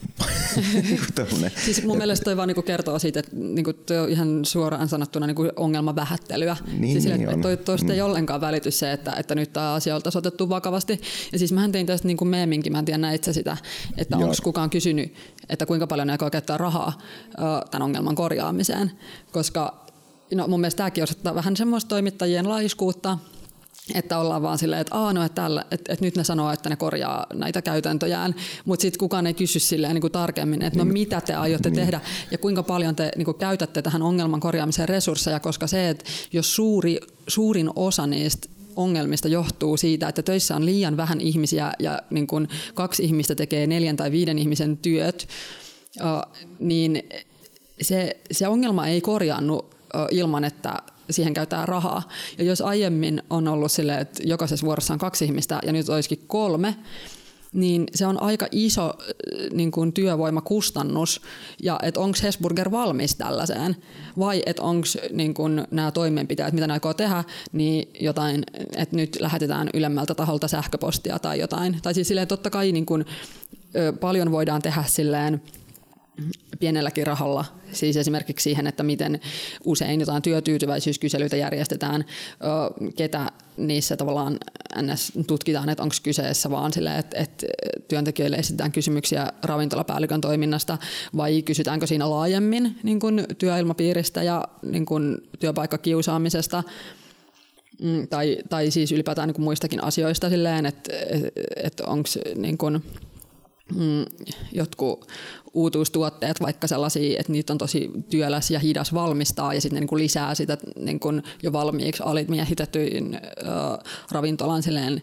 siis mun mielestä toi vaan niin kuin kertoo siitä, että niin kuin on ihan suoraan sanottuna niin kuin ongelma vähättely vähättelyä. Niin, siis niin että on. tuosta ei Mm. ollenkaan välity se, että, että nyt tämä asia oltaisiin otettu vakavasti. Ja siis mähän tein tästä niin kuin meeminkin, mä en tiedä näit sä sitä, että onko kukaan kysynyt, että kuinka paljon ne aikoo käyttää rahaa tämän ongelman korjaamiseen. Koska no, mun mielestä tämäkin osoittaa vähän semmoista toimittajien laiskuutta, että ollaan vaan silleen, että, Aa, no, että, tällä, että, että nyt ne sanoo, että ne korjaa näitä käytäntöjään, mutta sitten kukaan ei kysy silleen niin kuin tarkemmin, että no mitä te aiotte Niin. tehdä ja kuinka paljon te niin kuin käytätte tähän ongelman korjaamiseen resursseja, koska se, että jos suuri, suurin osa niistä ongelmista johtuu siitä, että töissä on liian vähän ihmisiä ja niin kuin kaksi ihmistä tekee neljän tai viiden ihmisen työt, niin se, se ongelma ei korjaannu ilman, että siihen käytetään rahaa. Ja jos aiemmin on ollut silleen, että jokaisessa vuorossa on kaksi ihmistä ja nyt olisikin kolme, niin se on aika iso äh, niin kuin työvoimakustannus. Ja että onko Hesburger valmis tällaiseen vai että onko niin nämä toimenpiteet, mitä ne aikoo tehdä, niin jotain, että nyt lähetetään ylemmältä taholta sähköpostia tai jotain. Tai siis silleen totta kai niin kuin, paljon voidaan tehdä silleen pienelläkin rahalla, siis esimerkiksi siihen, että miten usein jotain työtyytyväisyyskyselyitä järjestetään, ketä niissä tavallaan NS tutkitaan, että onko kyseessä vaan sille, että, että työntekijöille esitetään kysymyksiä ravintolapäällikön toiminnasta vai kysytäänkö siinä laajemmin niin kuin työilmapiiristä ja niin kuin työpaikkakiusaamisesta Mm, tai, tai siis ylipäätään niin kuin muistakin asioista silleen, että, että onko niin mm, jotkut uutuustuotteet vaikka sellaisia, että niitä on tosi työläs ja hidas valmistaa ja sitten niin lisää sitä niin kuin jo valmiiksi alimiehitettyyn äh, ravintolan silleen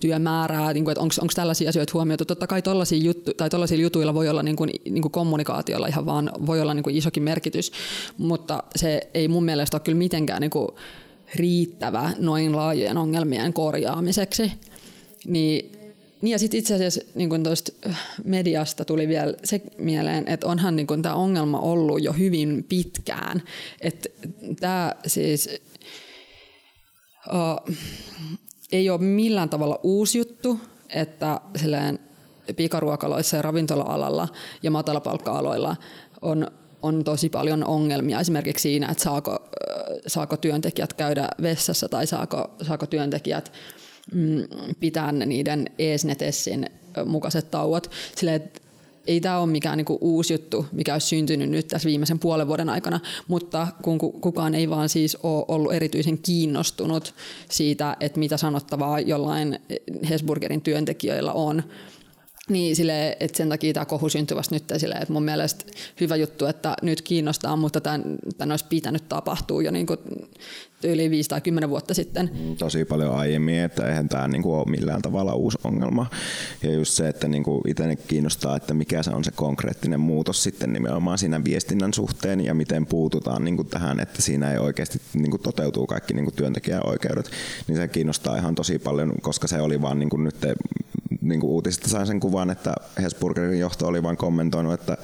työmäärää, niin kuin, että onko tällaisia asioita huomioitu. Totta kai tollaisia juttu, tai tollaisilla jutuilla voi olla niin kuin, niin kuin kommunikaatiolla ihan vaan voi olla niin kuin isokin merkitys, mutta se ei mun mielestä ole kyllä mitenkään niin kuin riittävä noin laajojen ongelmien korjaamiseksi. Niin niin ja sitten itse asiassa niin kun tuosta mediasta tuli vielä se mieleen, että onhan niin tämä ongelma ollut jo hyvin pitkään. Että tämä siis uh, ei ole millään tavalla uusi juttu, että silleen pikaruokaloissa ja ravintola-alalla ja matalapalkka-aloilla on, on tosi paljon ongelmia esimerkiksi siinä, että saako, ö, saako työntekijät käydä vessassa tai saako, saako työntekijät mm, pitää ne niiden ESNETESSin mukaiset tauot. Silleen, että ei tämä ole mikään niinku uusi juttu, mikä olisi syntynyt nyt tässä viimeisen puolen vuoden aikana, mutta kun ku- kukaan ei vaan siis ole ollut erityisen kiinnostunut siitä, että mitä sanottavaa jollain Hesburgerin työntekijöillä on, niin sille, että sen takia tämä kohu syntyi vasta nyt sille, että mun mielestä hyvä juttu, että nyt kiinnostaa, mutta tämän, tämän olisi pitänyt tapahtua jo niin kuin yli 5 tai 10 vuotta sitten. tosi paljon aiemmin, että eihän tämä niinku ole millään tavalla uusi ongelma. Ja just se, että niinku itse kiinnostaa, että mikä se on se konkreettinen muutos sitten nimenomaan siinä viestinnän suhteen ja miten puututaan niinku tähän, että siinä ei oikeasti niinku toteutuu kaikki niinku työntekijän oikeudet. Niin se kiinnostaa ihan tosi paljon, koska se oli vaan niinku nyt niin kuin uutisista sain sen kuvan, että Hesburgerin johto oli vain kommentoinut, että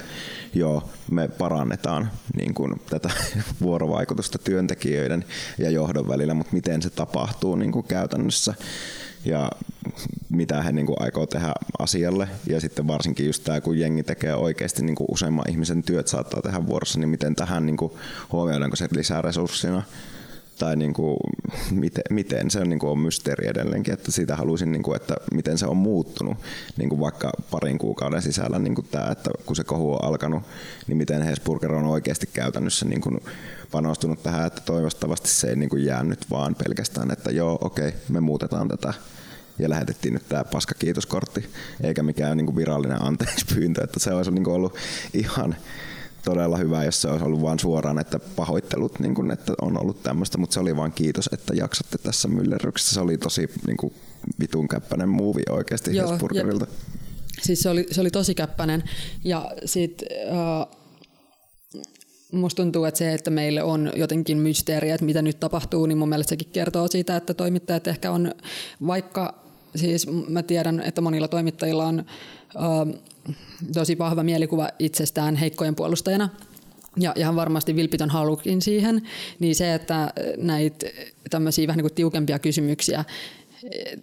joo, me parannetaan niin kuin tätä [LAUGHS] vuorovaikutusta työntekijöiden ja johdon välillä, mutta miten se tapahtuu niin kuin käytännössä ja mitä he niin kuin aikoo tehdä asialle. Ja sitten varsinkin just tämä, kun jengi tekee oikeasti niin kuin useamman ihmisen työt saattaa tehdä vuorossa, niin miten tähän niin kuin huomioidaanko se lisää resurssina tai niin kuin, miten, miten se on, niin kuin on mysteeri edelleenkin, että siitä haluaisin, niin kuin, että miten se on muuttunut niin kuin vaikka parin kuukauden sisällä niin kuin tämä, että kun se kohu on alkanut, niin miten Hesburger on oikeasti käytännössä niin kuin panostunut tähän, että toivottavasti se ei niin kuin jää nyt vaan pelkästään, että joo, okei, okay, me muutetaan tätä ja lähetettiin nyt tämä paska kiitoskortti, eikä mikään niin kuin virallinen anteeksi pyyntö, että se olisi niin kuin ollut ihan todella hyvä, jos se olisi ollut vain suoraan, että pahoittelut, niin kuin, että on ollut tämmöistä, mutta se oli vain kiitos, että jaksatte tässä myllerryksessä. Se oli tosi niin kuin, vitun käppäinen muuvi oikeasti Joo, Hesburgerilta. Siis se oli, se oli tosi käppäinen. Ja sit, uh, musta tuntuu, että se, että meille on jotenkin mysteeriä, että mitä nyt tapahtuu, niin mun mielestä sekin kertoo siitä, että toimittajat ehkä on, vaikka siis mä tiedän, että monilla toimittajilla on uh, tosi vahva mielikuva itsestään heikkojen puolustajana, ja ihan varmasti vilpitön halukin siihen, niin se, että näitä tämmöisiä vähän niin kuin tiukempia kysymyksiä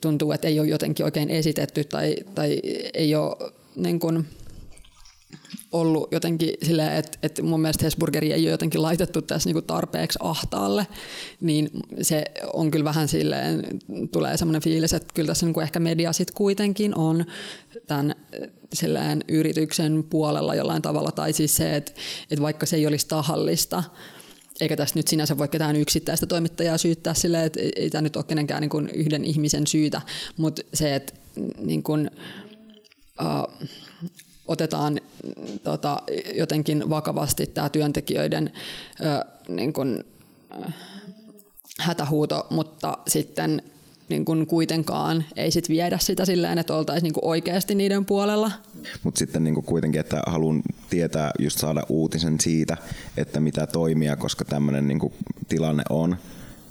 tuntuu, että ei ole jotenkin oikein esitetty tai, tai ei ole niin kuin, ollut jotenkin silleen, että, että mun mielestä Hesburgeri ei ole jotenkin laitettu tässä niin tarpeeksi ahtaalle, niin se on kyllä vähän silleen, tulee semmoinen fiilis, että kyllä tässä niin ehkä media sitten kuitenkin on tämän silleen yrityksen puolella jollain tavalla, tai siis se, että, että vaikka se ei olisi tahallista, eikä tässä nyt sinänsä voi ketään yksittäistä toimittajaa syyttää silleen, että ei tämä nyt ole kenenkään niin kuin yhden ihmisen syytä, mutta se, että niin kuin, uh, otetaan tota, jotenkin vakavasti tämä työntekijöiden uh, niin kuin, uh, hätähuuto, mutta sitten niin kuin kuitenkaan ei sit viedä sitä silleen, että oltaisiin niin oikeasti niiden puolella. Mutta sitten niin kuitenkin, että haluan tietää, just saada uutisen siitä, että mitä toimia, koska tämmöinen niin tilanne on,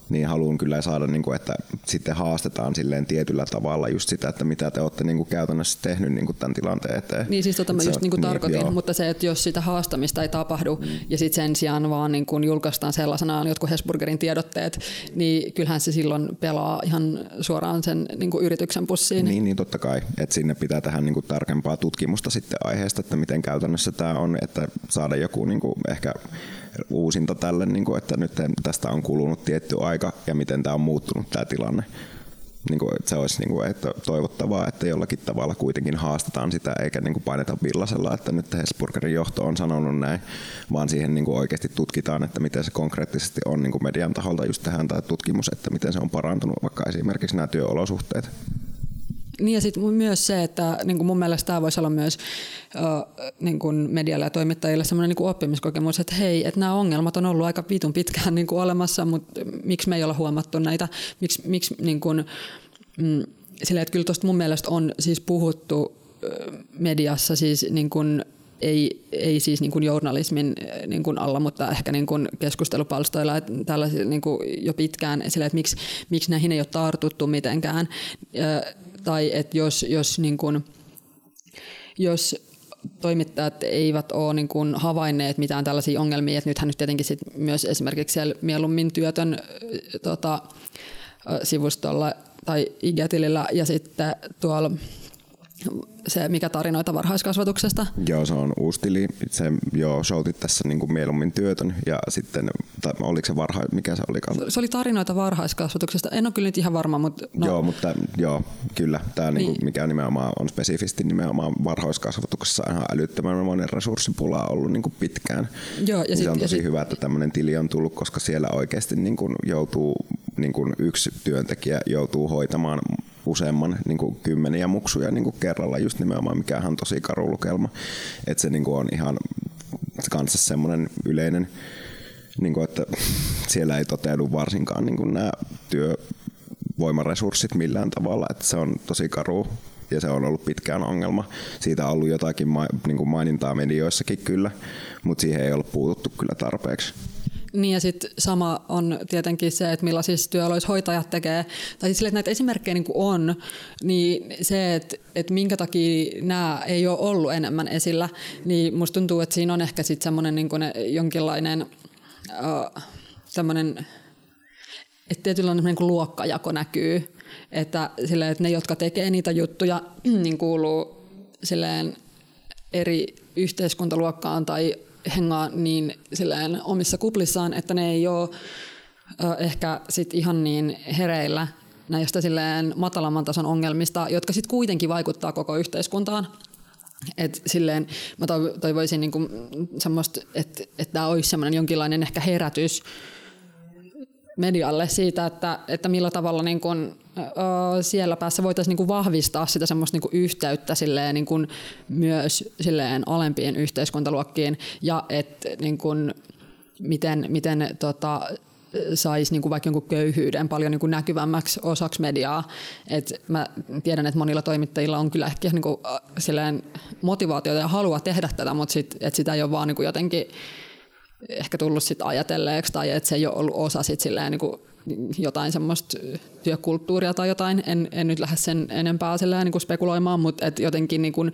niin haluan kyllä saada, niin kuin, että sitten haastetaan silleen tietyllä tavalla just sitä, että mitä te olette niin kuin käytännössä tehnyt niin kuin tämän tilanteen eteen. Niin siis tota mä just niin kuin niin, tarkoitin, joo. mutta se, että jos sitä haastamista ei tapahdu mm. ja sitten sen sijaan vaan niin kuin julkaistaan sellaisenaan jotkut Hesburgerin tiedotteet, niin kyllähän se silloin pelaa ihan suoraan sen niin kuin yrityksen pussiin. Niin, niin totta kai, että sinne pitää tehdä niin kuin tarkempaa tutkimusta sitten aiheesta, että miten käytännössä tämä on, että saada joku niin kuin ehkä uusinta tälle, niin kuin, että nyt tästä on kulunut tietty aika ja miten tämä on muuttunut tämä tilanne. Niin kuin, että se olisi niin kuin, että toivottavaa, että jollakin tavalla kuitenkin haastetaan sitä eikä niin kuin paineta villasella, että nyt Hesburgerin johto on sanonut näin, vaan siihen niin kuin oikeasti tutkitaan, että miten se konkreettisesti on niin kuin median taholta just tähän tämä tutkimus, että miten se on parantunut vaikka esimerkiksi nämä työolosuhteet. Niin ja sitten myös se, että niin kuin mun mielestä tämä voisi olla myös niin kuin medialle ja toimittajille sellainen niin oppimiskokemus, että hei, että nämä ongelmat on ollut aika vitun pitkään niin kuin olemassa, mutta miksi me ei olla huomattu näitä, miksi, miksi niin kuin, mm, sillä, että kyllä tuosta mun mielestä on siis puhuttu mediassa siis niin kuin ei, ei siis niin kuin journalismin niin kuin alla, mutta ehkä niin kuin keskustelupalstoilla että niin kuin jo pitkään sillä, että miksi, miksi näihin ei ole tartuttu mitenkään tai että jos, jos, niin kuin, jos toimittajat eivät ole niin kuin havainneet mitään tällaisia ongelmia, että nythän nyt tietenkin sit myös esimerkiksi siellä mieluummin työtön tota, sivustolla tai IG-tilillä ja sitten tuolla se, mikä tarinoita varhaiskasvatuksesta? Joo, se on uusi tili. Se, joo, showtit tässä niin kuin mieluummin työtön ja sitten, tai oliko se varha, mikä se oli? Se oli tarinoita varhaiskasvatuksesta. En ole kyllä nyt ihan varma, mutta... No. Joo, mutta joo, kyllä. Tämä, niin. Niin mikä nimenomaan on spesifisti nimenomaan varhaiskasvatuksessa ihan älyttömän monen resurssipula ollut niin kuin pitkään. Joo, ja niin sit, se on tosi ja hyvä, että tämmöinen tili on tullut, koska siellä oikeasti niin kuin joutuu, niin kuin yksi työntekijä joutuu hoitamaan useamman niin kuin kymmeniä muksuja niin kuin kerralla just nimenomaan, mikä on tosi karu lukelma. Että se niin kuin on ihan kanssa semmoinen yleinen, niin kuin, että siellä ei toteudu varsinkaan niin kuin nämä työvoimaresurssit millään tavalla, että se on tosi karu ja se on ollut pitkään ongelma. Siitä on ollut jotakin niin kuin mainintaa medioissakin kyllä, mutta siihen ei ole puututtu kyllä tarpeeksi. Niin ja sitten sama on tietenkin se, että millaisissa työoloissa hoitajat tekee. Tai siis sille, että näitä esimerkkejä niin on, niin se, että, että minkä takia nämä ei ole ollut enemmän esillä, niin musta tuntuu, että siinä on ehkä sitten semmoinen niin jonkinlainen uh, tämmöinen, että tietynlainen niin luokkajako näkyy. Että, silleen, että ne, jotka tekee niitä juttuja, [CLEARS THROAT] niin kuuluu silleen eri yhteiskuntaluokkaan tai hengaa niin silleen omissa kuplissaan, että ne ei ole ehkä sit ihan niin hereillä näistä silleen matalamman tason ongelmista, jotka sitten kuitenkin vaikuttaa koko yhteiskuntaan. Et silleen mä toivoisin niinku semmoista, että et tämä olisi semmoinen jonkinlainen ehkä herätys medialle siitä, että, että millä tavalla niin kun, siellä päässä voitaisiin niin vahvistaa sitä semmoista niin yhteyttä silleen, niin kun myös silleen alempiin yhteiskuntaluokkiin ja että niin kun, miten, miten tota, saisi niin vaikka jonkun köyhyyden paljon niin näkyvämmäksi osaksi mediaa. Et mä tiedän, että monilla toimittajilla on kyllä ehkä niin kuin, silleen motivaatiota ja halua tehdä tätä, mutta sit, et sitä ei ole vaan niin jotenkin ehkä tullut sit ajatelleeksi tai että se ei ole ollut osa sit silleen niin kuin jotain semmoista työkulttuuria tai jotain. En, en nyt lähde sen enempää silleen niin kuin spekuloimaan, mutta et jotenkin niin kuin,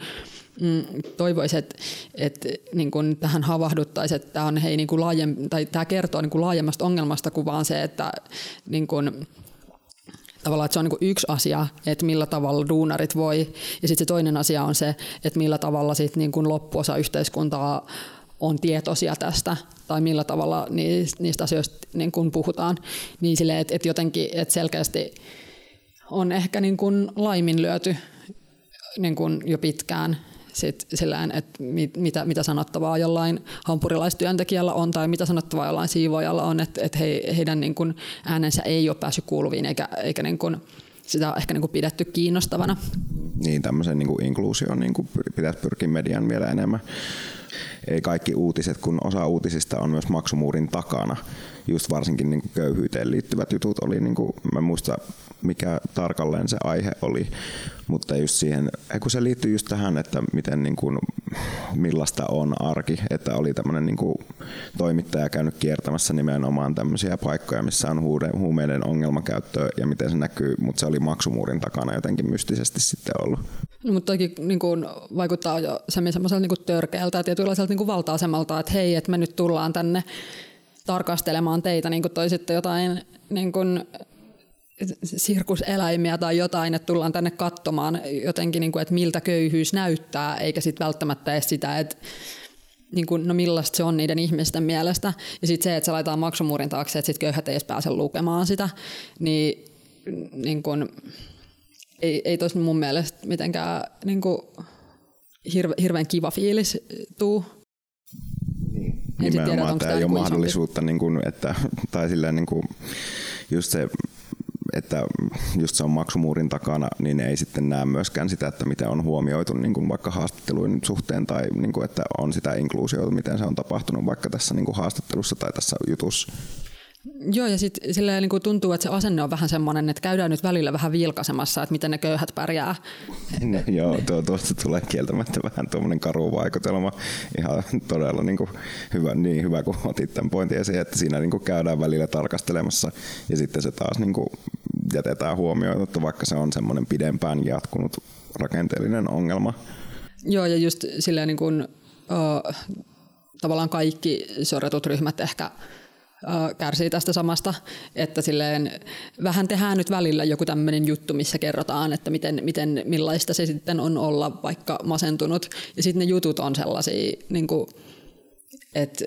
mm, toivoisin, että et, niin kuin tähän havahduttaisiin, että tämä on hei niin kuin laajem, tai tämä kertoo niin kuin laajemmasta ongelmasta kuin vaan se, että niin kuin, tavallaan, että se on niin yksi asia, että millä tavalla duunarit voi, ja sitten se toinen asia on se, että millä tavalla sit niin kuin loppuosa yhteiskuntaa on tietoisia tästä, tai millä tavalla niistä asioista niin kuin puhutaan, niin silleen, että, että jotenkin että selkeästi on ehkä niin kuin laiminlyöty niin kuin jo pitkään sit sillään, että mit, mitä, mitä sanottavaa jollain hampurilaistyöntekijällä on tai mitä sanottavaa jollain siivoojalla on, että, että he, heidän niin kuin äänensä ei ole päässyt kuuluviin eikä, eikä niin kuin sitä on ehkä niin kuin pidetty kiinnostavana. Niin, tämmöisen niin inkluusioon niin pitäisi pyrkiä median vielä enemmän. Ei kaikki uutiset, kun osa uutisista on myös maksumuurin takana. Just varsinkin niin köyhyyteen liittyvät jutut oli, niin kuin, mä muista mikä tarkalleen se aihe oli, mutta just siihen, kun se liittyy just tähän, että miten niin kuin, millaista on arki, että oli tämmöinen niin kuin, toimittaja käynyt kiertämässä nimenomaan tämmöisiä paikkoja, missä on huumeiden ongelmakäyttöä ja miten se näkyy, mutta se oli maksumuurin takana jotenkin mystisesti sitten ollut. No, mutta toki niin kuin, vaikuttaa jo semmoiselta niin törkeältä ja tietynlaiselta niin valta-asemalta, että hei, että me nyt tullaan tänne tarkastelemaan teitä, niin kuin toisitte jotain niin kuin, sirkuseläimiä tai jotain, että tullaan tänne katsomaan jotenkin, niin kuin, että miltä köyhyys näyttää, eikä sitten välttämättä edes sitä, että niin kuin, no millaista se on niiden ihmisten mielestä. Ja sitten se, että se laitetaan maksumuurin taakse, että sitten köyhät ei edes pääse lukemaan sitä, niin, niin kuin, ei, ei tosi mun mielestä mitenkään niin kuin, hirve, hirveän kiva fiilis tuu. Niin. Nimenomaan tämä ei ole mahdollisuutta, niin kuin, että, tai silleen, niin kuin, just se että just se on maksumuurin takana, niin ei sitten näe myöskään sitä, että miten on huomioitu niin kuin vaikka haastattelujen suhteen tai niin kuin, että on sitä inkluusiota, miten se on tapahtunut vaikka tässä niin kuin haastattelussa tai tässä jutussa. Joo, ja sitten niin tuntuu, että se asenne on vähän semmoinen, että käydään nyt välillä vähän vilkaisemassa, että miten ne köyhät pärjää. [LAUGHS] No, joo, tuo, tuosta tulee kieltämättä vähän tuommoinen karu vaikutelma. Ihan todella niin kuin, hyvä, niin hyvä, kun otit tämän pointin esiin, että siinä niin kuin käydään välillä tarkastelemassa ja sitten se taas niin kuin, jätetään huomioon, vaikka se on semmoinen pidempään jatkunut rakenteellinen ongelma. Joo, ja just silleen niin kuin, uh, tavallaan kaikki sorretut ryhmät ehkä kärsii tästä samasta, että silleen vähän tehdään nyt välillä joku tämmöinen juttu, missä kerrotaan, että miten, miten, millaista se sitten on olla vaikka masentunut. Ja sitten ne jutut on sellaisia, niin kuin, että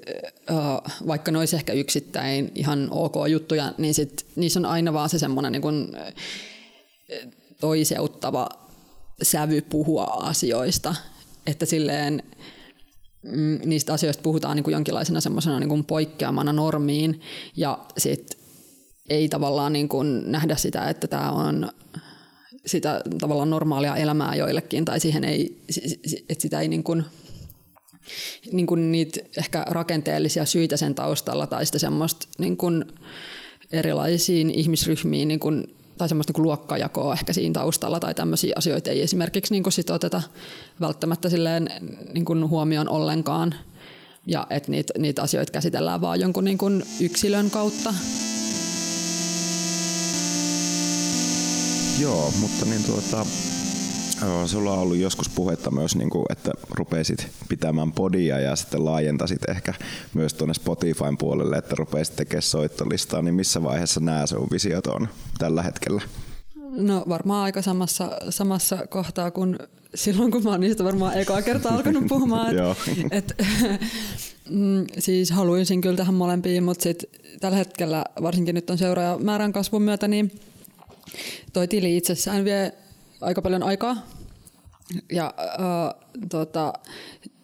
uh, vaikka ne olisi ehkä yksittäin ihan ok juttuja, niin sit, niissä on aina vaan se semmoinen niin kuin, toiseuttava sävy puhua asioista. Että silleen, Mm, niistä asioista puhutaan niin kuin jonkinlaisena semmoisena niin poikkeamana normiin. Ja sit ei tavallaan niin kuin nähdä sitä, että tämä on sitä tavallaan normaalia elämää joillekin tai siihen ei, että sitä ei niin kuin, niin kuin niitä ehkä rakenteellisia syitä sen taustalla tai sitä semmoista niin kuin erilaisiin ihmisryhmiin niin kuin tai semmoista niin luokkajakoa ehkä siinä taustalla tai tämmöisiä asioita ei esimerkiksi niin sit oteta välttämättä silleen niin kuin huomioon ollenkaan ja että niitä, niitä asioita käsitellään vaan jonkun niin kuin yksilön kautta. Joo, mutta niin tuota, Sulla on ollut joskus puhetta myös, niin kuin, että rupeisit pitämään podia ja sitten laajentasit ehkä myös tuonne Spotifyn puolelle, että rupeisit tekemään soittolistaa, niin missä vaiheessa nämä sun visiot on tällä hetkellä? No varmaan aika samassa, samassa kohtaa kuin silloin, kun mä oon niistä varmaan ekaa kertaa alkanut puhumaan. [LAUGHS] et, et, [LAUGHS] mm, siis haluaisin kyllä tähän molempiin, mutta sit tällä hetkellä varsinkin nyt on seuraaja määrän kasvun myötä, niin toi tili itsessään vie aika paljon aikaa. Ja äh, tota,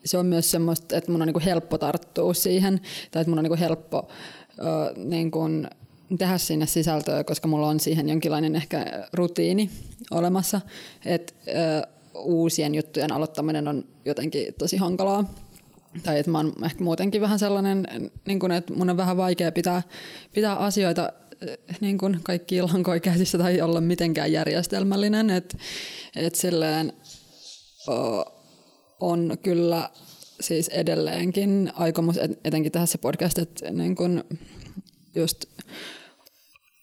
se on myös semmoista, että mun on niinku helppo tarttua siihen, tai että mun on niinku helppo äh, niinku tehdä sinne sisältöä, koska mulla on siihen jonkinlainen ehkä rutiini olemassa. Että äh, uusien juttujen aloittaminen on jotenkin tosi hankalaa. Tai että mä oon ehkä muutenkin vähän sellainen, niin kun, että mun on vähän vaikea pitää, pitää asioita niin kuin kaikki lankoja käsissä tai olla mitenkään järjestelmällinen. Et, et silleen, o, on kyllä siis edelleenkin aikomus etenkin se podcast, että niin kuin just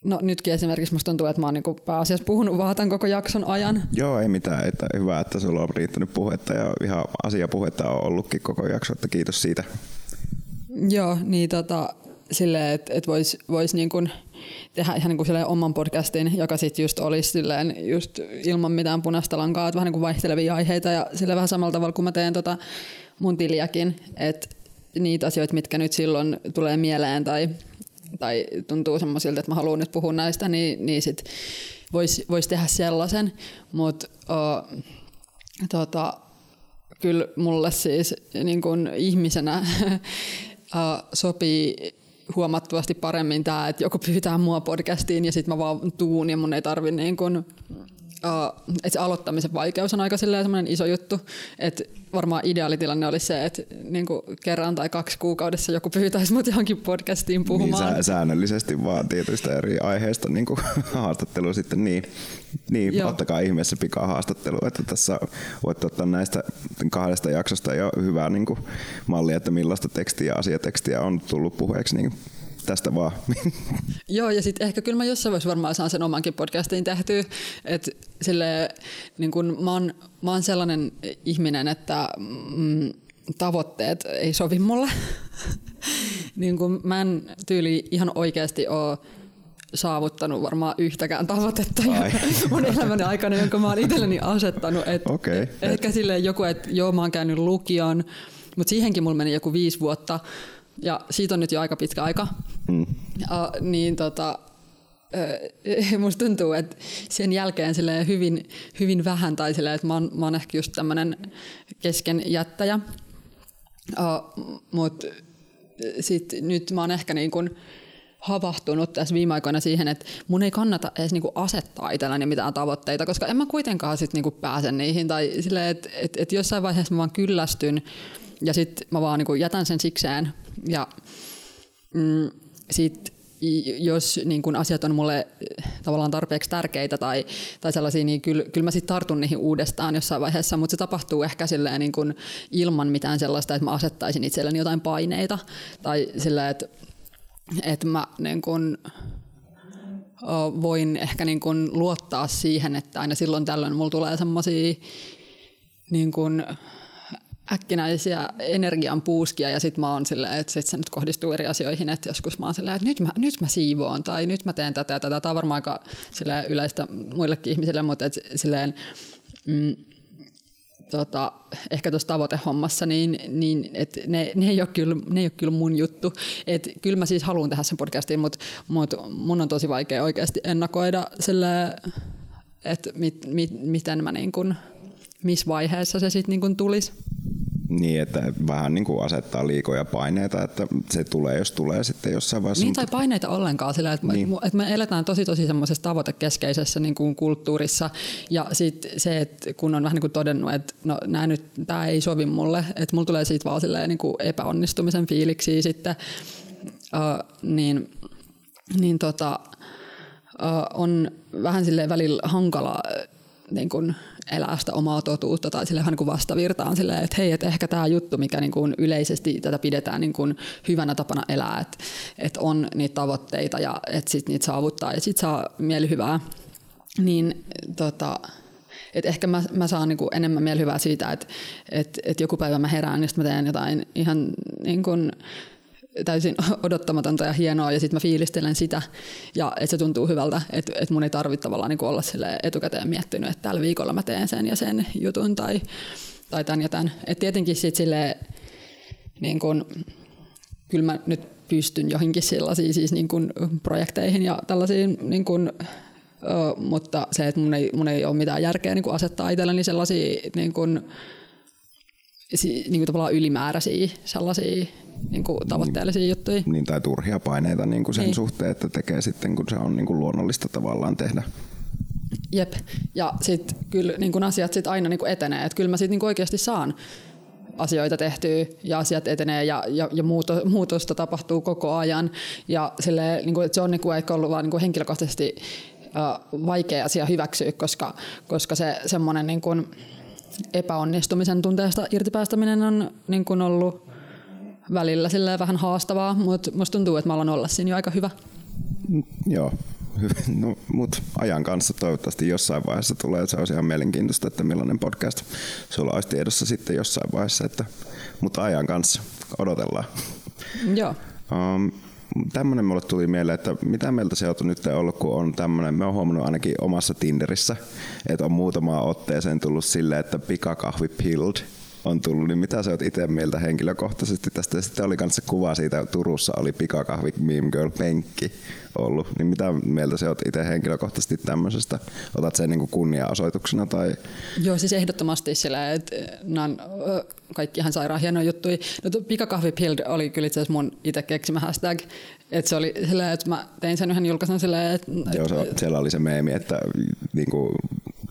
No nytkin esimerkiksi musta tuntuu, että mä oon niin pääasiassa puhunut vaan tämän koko jakson ajan. Joo, ei mitään. Että hyvä, että sulla on riittänyt puhetta ja ihan asiapuhetta on ollutkin koko jakso, että kiitos siitä. Joo, niin tota, silleen, että, että voisi vois niin kuin – tehdä ihan niin kuin oman podcastin, joka sitten just olisi silleen just ilman mitään punaista lankaa, että vähän niin kuin vaihtelevia aiheita ja sillä vähän samalla tavalla kuin mä teen tota mun tiliäkin, että niitä asioita, mitkä nyt silloin tulee mieleen tai, tai tuntuu semmoisilta, että mä haluan nyt puhua näistä, niin, niin sit voisi vois tehdä sellaisen, mutta uh, tota, kyllä mulle siis niin kun ihmisenä [LAUGHS] uh, sopii huomattavasti paremmin tämä, että joku pyytää mua podcastiin ja sitten mä vaan tuun ja mun ei tarvi niin kun, uh, että se aloittamisen vaikeus on aika semmoinen iso juttu, että varmaan ideaalitilanne olisi se, että niin kuin kerran tai kaksi kuukaudessa joku pyytäisi mut johonkin podcastiin puhumaan. Niin, sä, säännöllisesti vaan tietyistä eri aiheista niin kuin [LAUGHS] haastattelu sitten niin. Niin, Joo. ottakaa ihmeessä pikaa haastattelu, että tässä voitte ottaa näistä kahdesta jaksosta jo hyvää niin kuin, mallia, että millaista tekstiä ja asiatekstiä on tullut puheeksi niin tästä vaan. [LAUGHS] Joo, ja sitten ehkä kyllä mä jossain vaiheessa varmaan saan sen omankin podcastin tehtyä. Että sille, niin kun mä, oon, mä oon sellainen ihminen, että mm, tavoitteet ei sovi mulle. [LAUGHS] niin kun mä en tyyli ihan oikeasti ole saavuttanut varmaan yhtäkään tavoitetta [LAUGHS] mun elämäni aikana, jonka mä oon itselleni asettanut. Et, okay. Ehkä silleen joku, että joo mä oon käynyt lukion, mutta siihenkin mulla meni joku viisi vuotta ja siitä on nyt jo aika pitkä aika. Mm. Ja, niin tota, [LAUGHS] musta tuntuu, että sen jälkeen hyvin, hyvin vähän, tai silleen, että mä oon, mä oon ehkä just tämmöinen keskenjättäjä. Uh, Mutta sitten nyt mä oon ehkä niin kun havahtunut tässä viime aikoina siihen, että mun ei kannata edes niinku asettaa itselläni mitään tavoitteita, koska en mä kuitenkaan sit niinku pääse niihin. Tai silleen, että et, et jossain vaiheessa mä vaan kyllästyn ja sitten mä vaan niinku jätän sen sikseen ja mm, sit, jos niin kun asiat on mulle eh, tavallaan tarpeeksi tärkeitä tai, tai sellaisia, niin kyllä, kyllä mä sitten tartun niihin uudestaan jossain vaiheessa, mutta se tapahtuu ehkä silleen niin kun ilman mitään sellaista, että mä asettaisin itselleni jotain paineita tai silleen, että, että mä niin kun, voin ehkä niin kun luottaa siihen, että aina silloin tällöin mulla tulee semmoisia niin kun, äkkinäisiä energian puuskia ja sitten mä oon silleen, että sit se nyt kohdistuu eri asioihin, että joskus mä oon silleen, että nyt mä, nyt mä siivoon tai nyt mä teen tätä ja tätä. Tämä on varmaan aika yleistä muillekin ihmisille, mutta et silleen, mm, tota, ehkä tuossa tavoitehommassa, niin, niin et ne, ne, ei ole kyllä, ne ei ole kyllä mun juttu. Et kyllä mä siis haluan tehdä sen podcastin, mutta mut mun on tosi vaikea oikeasti ennakoida sille, että mit, mit, miten mä niin kun, missä vaiheessa se sitten niin tulisi. Niin, että vähän niin kuin asettaa liikoja paineita, että se tulee, jos tulee sitten jossain vaiheessa. Niin, tai paineita ollenkaan sillä, että, niin. että me eletään tosi tosi semmoisessa tavoitekeskeisessä niin kuin kulttuurissa. Ja sitten se, että kun on vähän niin kuin todennut, että no, nää nyt, tämä ei sovi mulle, että mulla tulee siitä vaan silleen, niin kuin epäonnistumisen fiiliksi sitten, uh, niin, niin tota, uh, on vähän silleen välillä hankala niin kuin elää sitä omaa totuutta tai sille ihan niin vastavirtaan silleen, että hei, että ehkä tämä juttu, mikä niin kuin yleisesti tätä pidetään niin kuin hyvänä tapana elää, että, että on niitä tavoitteita ja että sit niitä saavuttaa ja sitten saa mielihyvää, niin tota, et ehkä mä, mä saan niinku enemmän mielihyvää siitä, että et, et joku päivä mä herään ja sitten mä teen jotain ihan niin kuin täysin [LAUGHS] odottamatonta ja hienoa ja sitten mä fiilistelen sitä ja että se tuntuu hyvältä, että et mun ei tarvitse tavallaan niin olla sille etukäteen miettinyt, että tällä viikolla mä teen sen ja sen jutun tai, tai tämän ja tämän. Et tietenkin sitten sille niin kun, kyllä mä nyt pystyn johonkin sellaisiin siis niin kun projekteihin ja tällaisiin niin kun, ö, mutta se, että mun ei, mun ei ole mitään järkeä niin asettaa itselleni sellaisia niin kun, niin kuin tavallaan ylimääräisiä sellaisia niin kuin tavoitteellisia niin, juttuja. Niin, tai turhia paineita niin kuin sen niin. suhteen, että tekee sitten, kun se on niin kuin luonnollista tavallaan tehdä. Jep, ja sitten kyllä niin kuin asiat sit aina niin kuin etenee, että kyllä mä sitten niin oikeasti saan asioita tehtyä ja asiat etenee ja, ja, ja muuto, muutosta tapahtuu koko ajan. Ja sille, niin kuin, että se on niin kuin, ehkä ollut vaan niin kuin henkilökohtaisesti uh, vaikea asia hyväksyä, koska, koska se semmoinen niin kuin epäonnistumisen tunteesta irtipäästäminen on niin kuin ollut välillä vähän haastavaa, mutta musta tuntuu, että mä alan olla siinä jo aika hyvä. Mm, joo, [LAUGHS] no, mutta ajan kanssa toivottavasti jossain vaiheessa tulee. Se olisi ihan mielenkiintoista, että millainen podcast sulla olisi tiedossa sitten jossain vaiheessa. Että, mutta ajan kanssa odotellaan. [LAUGHS] Joo. Um, tämmöinen mulle tuli mieleen, että mitä mieltä se on nyt ollut, kun on tämmöinen, me on huomannut ainakin omassa Tinderissä, että on muutama otteeseen tullut silleen, että pikakahvi pilled on tullut, niin mitä sä oot itse mieltä henkilökohtaisesti tästä? Sitten oli se kuva siitä, Turussa oli pikakahvi Meme Girl penkki ollut, niin mitä mieltä sä oot itse henkilökohtaisesti tämmöisestä? Otat sen niin kunnia-osoituksena? Tai? Joo, siis ehdottomasti sillä, että nämä on kaikki ihan sairaan hienoja juttuja. No, pikakahvi Pild oli kyllä itse asiassa mun itse keksimä hashtag. Että se oli sillä, että mä tein sen yhden julkaisun silleen, että... Joo, se, siellä oli se meemi, että niinku,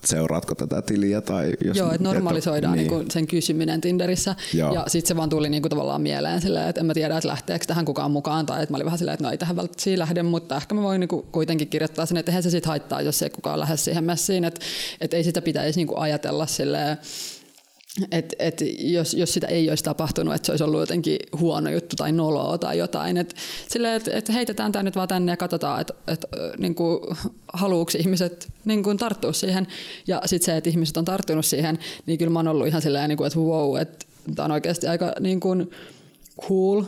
seuraatko tätä tiliä? Tai jos Joo, että normalisoidaan niin. Niin sen kysyminen Tinderissä. Joo. Ja sitten se vaan tuli niin kuin tavallaan mieleen silleen, että en mä tiedä, että lähteekö tähän kukaan mukaan. Tai että mä olin vähän silleen, että no ei tähän välttämättä lähde, mutta ehkä mä voin niin kuin kuitenkin kirjoittaa sen, että eihän se sitten haittaa, jos ei kukaan lähde siihen messiin. Että, että ei sitä pitäisi niin kuin ajatella silleen, et, et jos, jos sitä ei olisi tapahtunut, että se olisi ollut jotenkin huono juttu tai noloa tai jotain. Et sille, et, et heitetään tämä nyt vaan tänne ja katsotaan, että et, niin haluuks ihmiset niin kuin tarttua siihen. Ja sitten se, että ihmiset on tarttunut siihen, niin kyllä mä oon ollut ihan silleen, niin kuin, että wow, että tämä on oikeasti aika niin kuin cool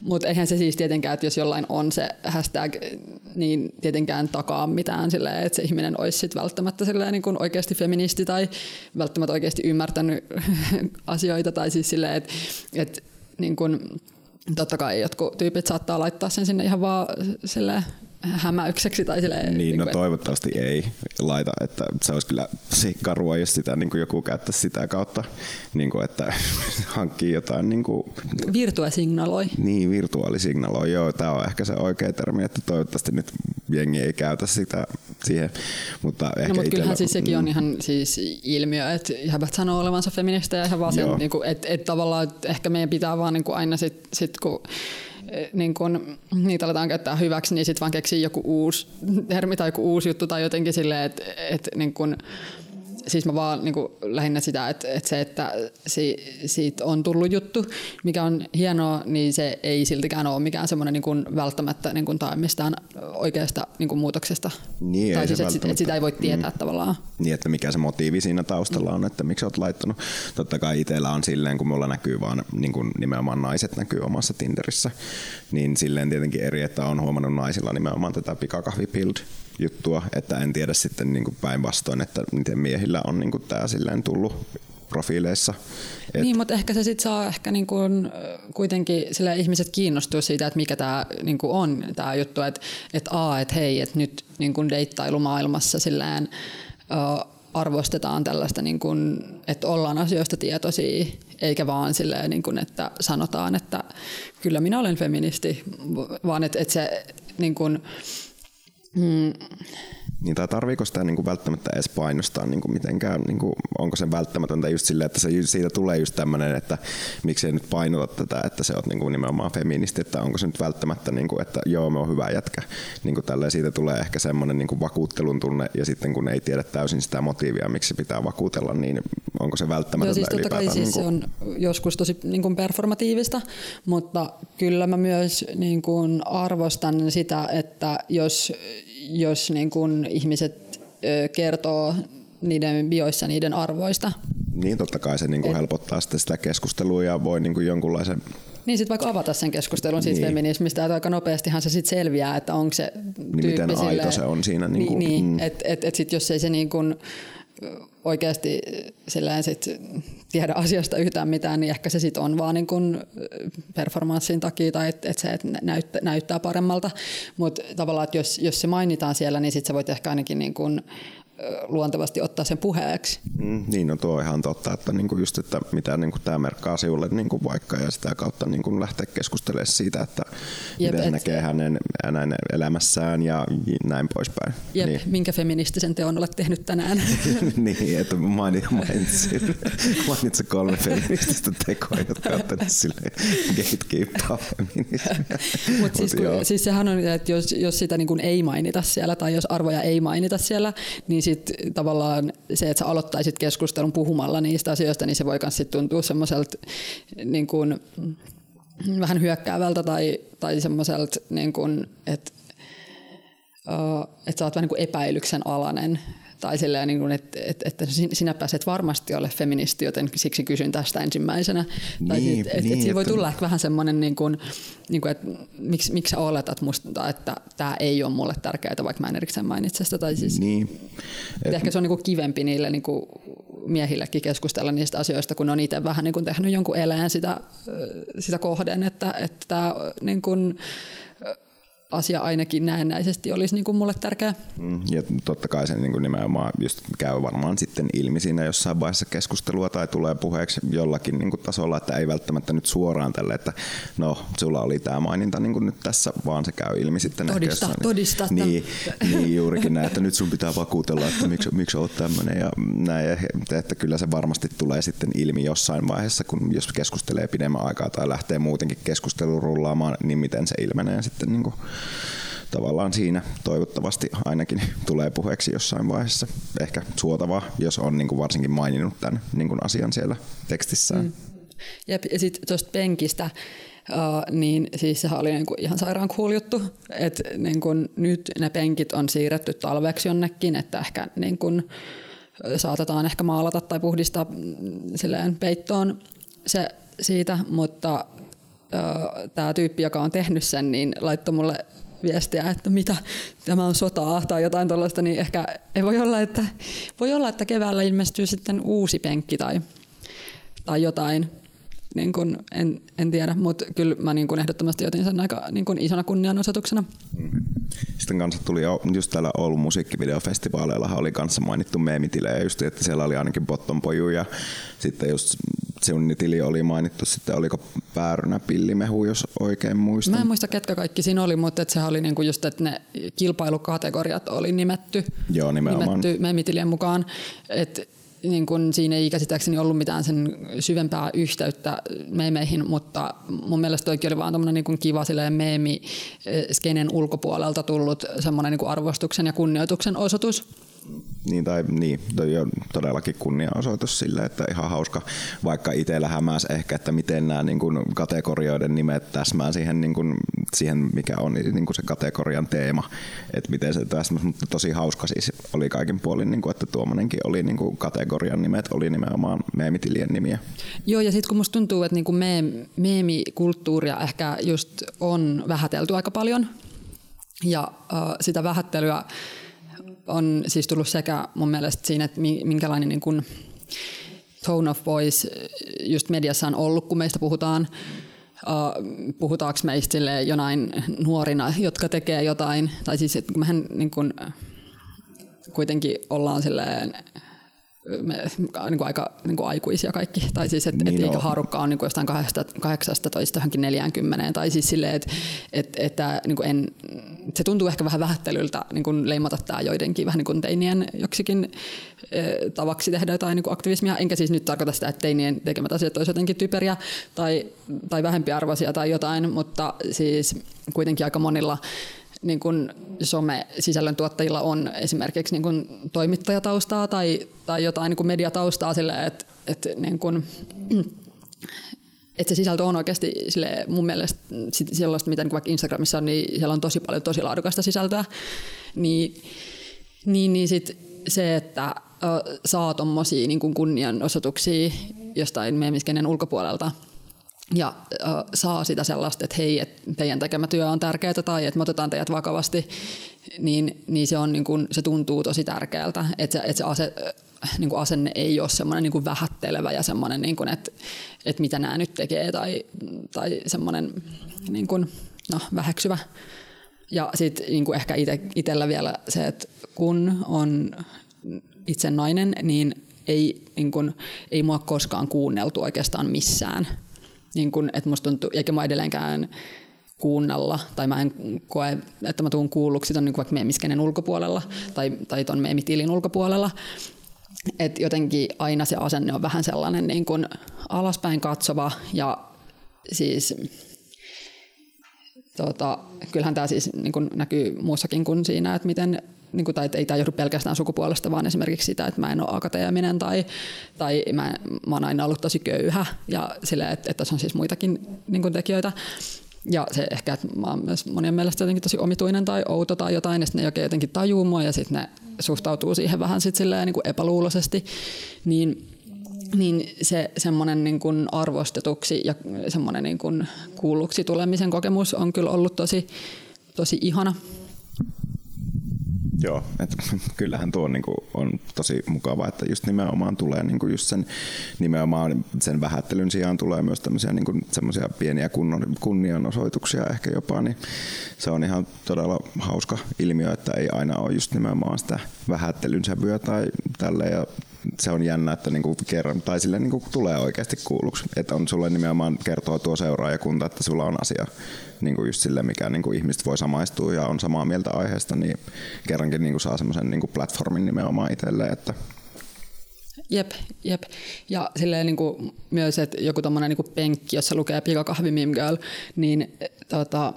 mutta eihän se siis tietenkään, että jos jollain on se hashtag, niin tietenkään takaa mitään silleen, että se ihminen olisi sit välttämättä silleen niin oikeasti feministi tai välttämättä oikeasti ymmärtänyt [LAUGHS] asioita tai siis silleen, että, että niin kuin, totta kai jotkut tyypit saattaa laittaa sen sinne ihan vaan silleen hämäykseksi. Tai silleen, niin, no niin toivottavasti ei laita, että se olisi kyllä karua, jos sitä niin kuin joku käyttäisi sitä kautta, niin kuin, että [LAUGHS] hankkii jotain. Niin kuin, virtuaalisignaloi. Niin, virtuaalisignaloi, joo, tämä on ehkä se oikea termi, että toivottavasti nyt jengi ei käytä sitä siihen. Mutta ehkä no, mutta kyllähän siis sekin on mm. ihan siis ilmiö, että jäbät sanoo olevansa feministä ja ihan vaan sen, niin kuin, että, että tavallaan että ehkä meidän pitää vaan niin kuin aina sitten sit kun niin kun niitä aletaan käyttää hyväksi, niin sitten vaan keksii joku uusi termi tai joku uusi juttu tai jotenkin silleen, että et, niin kun, siis mä vaan niin kuin, lähinnä sitä, että, että se, että si, siitä on tullut juttu, mikä on hienoa, niin se ei siltikään ole mikään semmoinen niin kuin, välttämättä niin kuin, tai mistään oikeasta niin kuin, muutoksesta. Niin, tai siis, että, että sitä ei voi tietää mm. tavallaan. Niin, että mikä se motiivi siinä taustalla on, että miksi olet laittanut. Totta kai itsellä on silleen, kun mulla näkyy vaan niin kuin nimenomaan naiset näkyy omassa Tinderissä, niin silleen tietenkin eri, että on huomannut naisilla nimenomaan tätä pikakahvipild juttua, että en tiedä sitten niin päinvastoin, että miten miehillä on niin tämä silleen tullut profiileissa. Et... Niin, mutta ehkä se sitten saa ehkä niin kuitenkin sille ihmiset kiinnostua siitä, että mikä tämä niin on tämä juttu, että et a, että hei, että nyt niin kuin deittailumaailmassa silleen, uh, arvostetaan tällaista, niin että ollaan asioista tietoisia, eikä vaan silleen, niin että sanotaan, että kyllä minä olen feministi, vaan että, että se niin Mm. Niin, tai tarviiko sitä niin kuin välttämättä edes painostaa niin kuin mitenkään, niin kuin, onko se välttämätöntä just silleen, että se, siitä tulee just tämmöinen, että miksei nyt painota tätä, että se on niin kuin nimenomaan feministi, että onko se nyt välttämättä, niin kuin, että joo, me on hyvä jätkä. Niin kuin tälleen, siitä tulee ehkä semmoinen niin kuin vakuuttelun tunne, ja sitten kun ei tiedä täysin sitä motiivia, miksi se pitää vakuutella, niin onko se välttämätöntä joo, siis totta kai siis niin kuin... se on joskus tosi niin kuin performatiivista, mutta kyllä mä myös niin kuin arvostan sitä, että jos jos niin kun ihmiset kertoo niiden bioissa niiden arvoista. Niin, totta kai se niin kuin helpottaa sitten sitä keskustelua ja voi niin kuin jonkunlaisen... Niin, sitten vaikka avata sen keskustelun siitä niin. feminismistä, että aika nopeastihan se sitten selviää, että onko se tyyppi niin miten aito se on siinä. Niin, kuin, niin, mm. että et, et sit jos ei se niin kuin oikeasti sit tiedä asiasta yhtään mitään, niin ehkä se sitten on vaan niin kun performanssin takia tai että et se et näyttää, näyttää paremmalta. Mutta tavallaan, että jos, jos se mainitaan siellä, niin sitten sä voit ehkä ainakin niin kun luontevasti ottaa sen puheeksi. Mm, niin, no tuo on ihan totta, että niinku just, että mitä niinku tämä merkkaa sinulle niinku vaikka ja sitä kautta niinku lähteä keskustelemaan siitä, että Jep, miten et, näkee hänen, hänen elämässään ja näin poispäin. Jep, niin. minkä feministisen teon olet tehnyt tänään? [LAUGHS] niin, että mainitsin, mainitsin, mainitsin kolme feminististä tekoa, jotka ovat sille gatekeepaa feminismiä. Mutta siis, siis sehän on, että jos, jos sitä niin ei mainita siellä tai jos arvoja ei mainita siellä, niin sit tavallaan se, että sä aloittaisit keskustelun puhumalla niistä asioista, niin se voi myös tuntua semmoiselta niin kuin, vähän hyökkäävältä tai, tai semmoiselta, niin kuin, että uh, että sä oot vähän niin kuin epäilyksen alainen Tai silleen, niin kuin, että, että, että sinä pääset varmasti ole feministi, joten siksi kysyn tästä ensimmäisenä. Niin, tai että, niin, että, että voi tulla ehkä vähän semmoinen, niin kuin, niin kuin, että miksi, miksi sä oletat musta, että tämä ei ole mulle tärkeää, vaikka mä en erikseen mainitse sitä. Tai siis, niin. Et, ehkä se on niin kuin kivempi niille niin kuin miehillekin keskustella niistä asioista, kun on itse vähän niin kuin tehnyt jonkun eleen sitä, sitä kohden, että, että tämä niin kuin, asia ainakin näennäisesti olisi niin kuin mulle tärkeä. Mm, ja totta kai se niin kuin nimenomaan just käy varmaan sitten ilmi siinä jossain vaiheessa keskustelua tai tulee puheeksi jollakin niin kuin tasolla, että ei välttämättä nyt suoraan tälle, että no sulla oli tämä maininta niin kuin nyt tässä, vaan se käy ilmi sitten. Todista, jossain, todista. Niin, niin, juurikin näin, että nyt sun pitää vakuutella, että miksi, miksi olet tämmöinen ja näin, että kyllä se varmasti tulee sitten ilmi jossain vaiheessa, kun jos keskustelee pidemmän aikaa tai lähtee muutenkin keskustelu rullaamaan, niin miten se ilmenee sitten niin kuin tavallaan siinä toivottavasti ainakin tulee puheeksi jossain vaiheessa. Ehkä suotavaa, jos on niin kuin varsinkin maininnut tämän niin kuin asian siellä tekstissään. Mm. Ja sitten tuosta penkistä, Uh, niin siis sehän oli niinku ihan sairaan cool juttu, että niinku nyt ne penkit on siirretty talveksi jonnekin, että ehkä niinku saatetaan ehkä maalata tai puhdistaa mm, silleen peittoon se siitä, mutta tämä tyyppi, joka on tehnyt sen, niin laittoi mulle viestiä, että mitä tämä on sotaa tai jotain tuollaista, niin ehkä ei voi olla, että, voi olla, että keväällä ilmestyy sitten uusi penkki tai, tai jotain. Niin kun, en, en tiedä, mutta kyllä mä niin kun ehdottomasti otin sen aika niin kun isona kunnianosoituksena. Sitten kanssa tuli just täällä Oulun musiikkivideofestivaaleilla oli kanssa mainittu meemitilejä just, että siellä oli ainakin Bottonpoju ja sitten just sinun tili oli mainittu sitten, oliko Päärynä pillimehu, jos oikein muistan. Mä en muista ketkä kaikki siinä oli, mutta että sehän oli niinku just, että ne kilpailukategoriat oli nimetty, Joo, nimenomaan. nimetty meemitilien mukaan. Että niin kun siinä ei käsittääkseni ollut mitään sen syvempää yhteyttä meemeihin, mutta mun mielestä toikin oli vaan tämmöinen niin kiva meemi skenen ulkopuolelta tullut semmoinen niin arvostuksen ja kunnioituksen osoitus niin, tai niin, toi on todellakin kunniaosoitus sille, että ihan hauska, vaikka itsellä hämäs ehkä, että miten nämä niin kuin kategorioiden nimet täsmää siihen, niin kuin, siihen mikä on niin kuin se kategorian teema, että miten se täsmää, mutta tosi hauska siis oli kaikin puolin, niin kuin, että tuommoinenkin oli niin kuin kategorian nimet, oli nimenomaan meemitilien nimiä. Joo, ja sitten kun musta tuntuu, että niin kuin meemikulttuuria ehkä just on vähätelty aika paljon, ja uh, sitä vähättelyä on siis tullut sekä mun mielestä siinä, että minkälainen niin kuin tone of voice just mediassa on ollut, kun meistä puhutaan. Uh, puhutaanko meistä jonain nuorina, jotka tekee jotain, tai siis että mehän niin kuin, kuitenkin ollaan silleen me, niin kuin aika niin kuin aikuisia kaikki. Tai siis, että niin et, no. haarukka on niin kuin jostain 18 johonkin 40. Tai siis silleen, että et, et, niin kuin en, se tuntuu ehkä vähän vähättelyltä niin kuin leimata tämä joidenkin vähän niin kuin teinien joksikin e, tavaksi tehdä jotain niin kuin aktivismia. Enkä siis nyt tarkoita sitä, että teinien tekemät asiat olisivat jotenkin typeriä tai, tai vähempiarvoisia tai jotain, mutta siis kuitenkin aika monilla niin kuin some-sisällön tuottajilla on esimerkiksi niin kuin toimittajataustaa tai, tai jotain niin kuin mediataustaa sille, että, että, niin kuin, että se sisältö on oikeasti sille, mun mielestä sellaista, mitä niin vaikka Instagramissa on, niin siellä on tosi paljon tosi laadukasta sisältöä, niin, niin, niin sit se, että saa tuommoisia niin kunnianosoituksia jostain meemiskenen ulkopuolelta – ja äh, saa sitä sellaista, että hei, että teidän tekemä työ on tärkeää tai että me otetaan teidät vakavasti, niin, niin se, on, niin kuin, se tuntuu tosi tärkeältä, että se, että se ase, niin asenne ei ole semmoinen niin vähättelevä ja semmoinen, niin että, että mitä nämä nyt tekee tai, tai semmoinen niin kuin, no, väheksyvä. Ja sitten niin ehkä itsellä vielä se, että kun on itse nainen, niin ei, niin kuin, ei mua koskaan kuunneltu oikeastaan missään – niin kun, että musta tuntuu, eikä mä edelleenkään kuunnella, tai mä en koe, että mä tuun kuulluksi ton niin vaikka meemiskenen ulkopuolella tai, tai ton meemitilin ulkopuolella. Et jotenkin aina se asenne on vähän sellainen niin kuin alaspäin katsova ja siis tota, kyllähän tämä siis niin kuin näkyy muussakin kuin siinä, että miten niin kuin, tai ei tämä johdu pelkästään sukupuolesta, vaan esimerkiksi sitä, että mä en ole akateeminen tai, tai mä, mä oon aina ollut tosi köyhä ja sille, että, että tässä on siis muitakin niin kuin tekijöitä. Ja se ehkä, että mä oon myös monien mielestä jotenkin tosi omituinen tai outo tai jotain, ja sitten ne jotenkin tajuu mua ja sitten ne suhtautuu siihen vähän sit silleen niin kuin epäluuloisesti, niin niin se semmoinen niin kuin arvostetuksi ja semmoinen niin kuin kuulluksi tulemisen kokemus on kyllä ollut tosi, tosi ihana. Joo, että [LAUGHS] kyllähän tuo niin kuin, on tosi mukava, että just nimenomaan tulee niin kuin just sen, nimenomaan sen vähättelyn sijaan tulee myös tämmöisiä niin kuin, semmoisia pieniä kunnon, kunnianosoituksia ehkä jopa, niin se on ihan todella hauska ilmiö, että ei aina ole just nimenomaan sitä vähättelyn sävyä tai tälle ja se on jännä, että niinku kerran, tai sille niinku tulee oikeasti kuulluksi. Että on sulle nimenomaan kertoo tuo seuraajakunta, että sulla on asia niinku just sille, mikä niinku ihmiset voi samaistua ja on samaa mieltä aiheesta, niin kerrankin niinku saa semmoisen niinku platformin nimenomaan itselleen, että Jep, jep. Ja silleen niin kuin myös, että joku tommonen niin penkki, jossa lukee pikakahvi Meme Girl, niin tota,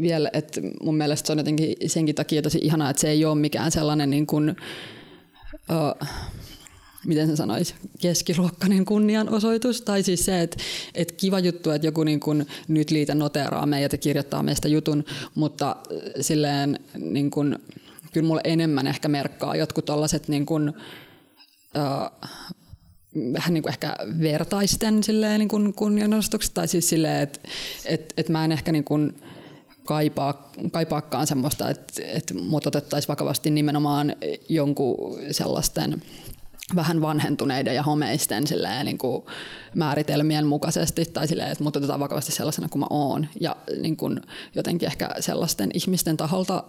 vielä, että mun mielestä se on jotenkin senkin takia tosi ihanaa, että se ei ole mikään sellainen niin kuin, uh, miten se sanoisi, keskiluokkainen kunnianosoitus. Tai siis se, että, että kiva juttu, että joku niin kuin nyt liitä noteraa meidät ja kirjoittaa meistä jutun, mutta silleen niin kuin, kyllä mulle enemmän ehkä merkkaa jotkut tällaiset niin kuin, uh, vähän niin kuin ehkä vertaisten silleen niin kuin kunnianostukset, tai siis silleen, että että että mä en ehkä niin kuin, kaipaa, kaipaakaan semmoista, että, että mut otettaisiin vakavasti nimenomaan jonkun sellaisten vähän vanhentuneiden ja homeisten silleen, niin kuin määritelmien mukaisesti tai silleen, että mut otetaan vakavasti sellaisena kuin mä oon. Ja niin kuin jotenkin ehkä sellaisten ihmisten taholta,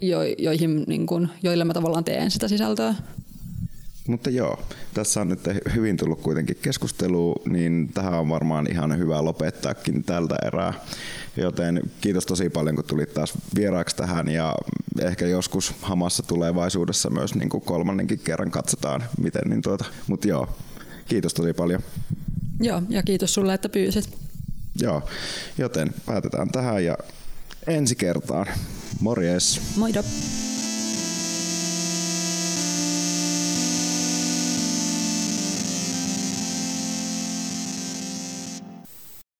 jo, joihin, niin kuin, joille mä tavallaan teen sitä sisältöä. Mutta joo, tässä on nyt hyvin tullut kuitenkin keskustelu, niin tähän on varmaan ihan hyvä lopettaakin tältä erää. Joten kiitos tosi paljon, kun tulit taas vieraaksi tähän ja ehkä joskus hamassa tulevaisuudessa myös niin kuin kolmannenkin kerran katsotaan, miten niin tuota. Mutta joo, kiitos tosi paljon. Joo, ja kiitos sulle, että pyysit. Joo, joten päätetään tähän ja ensi kertaan. Morjes. Moido.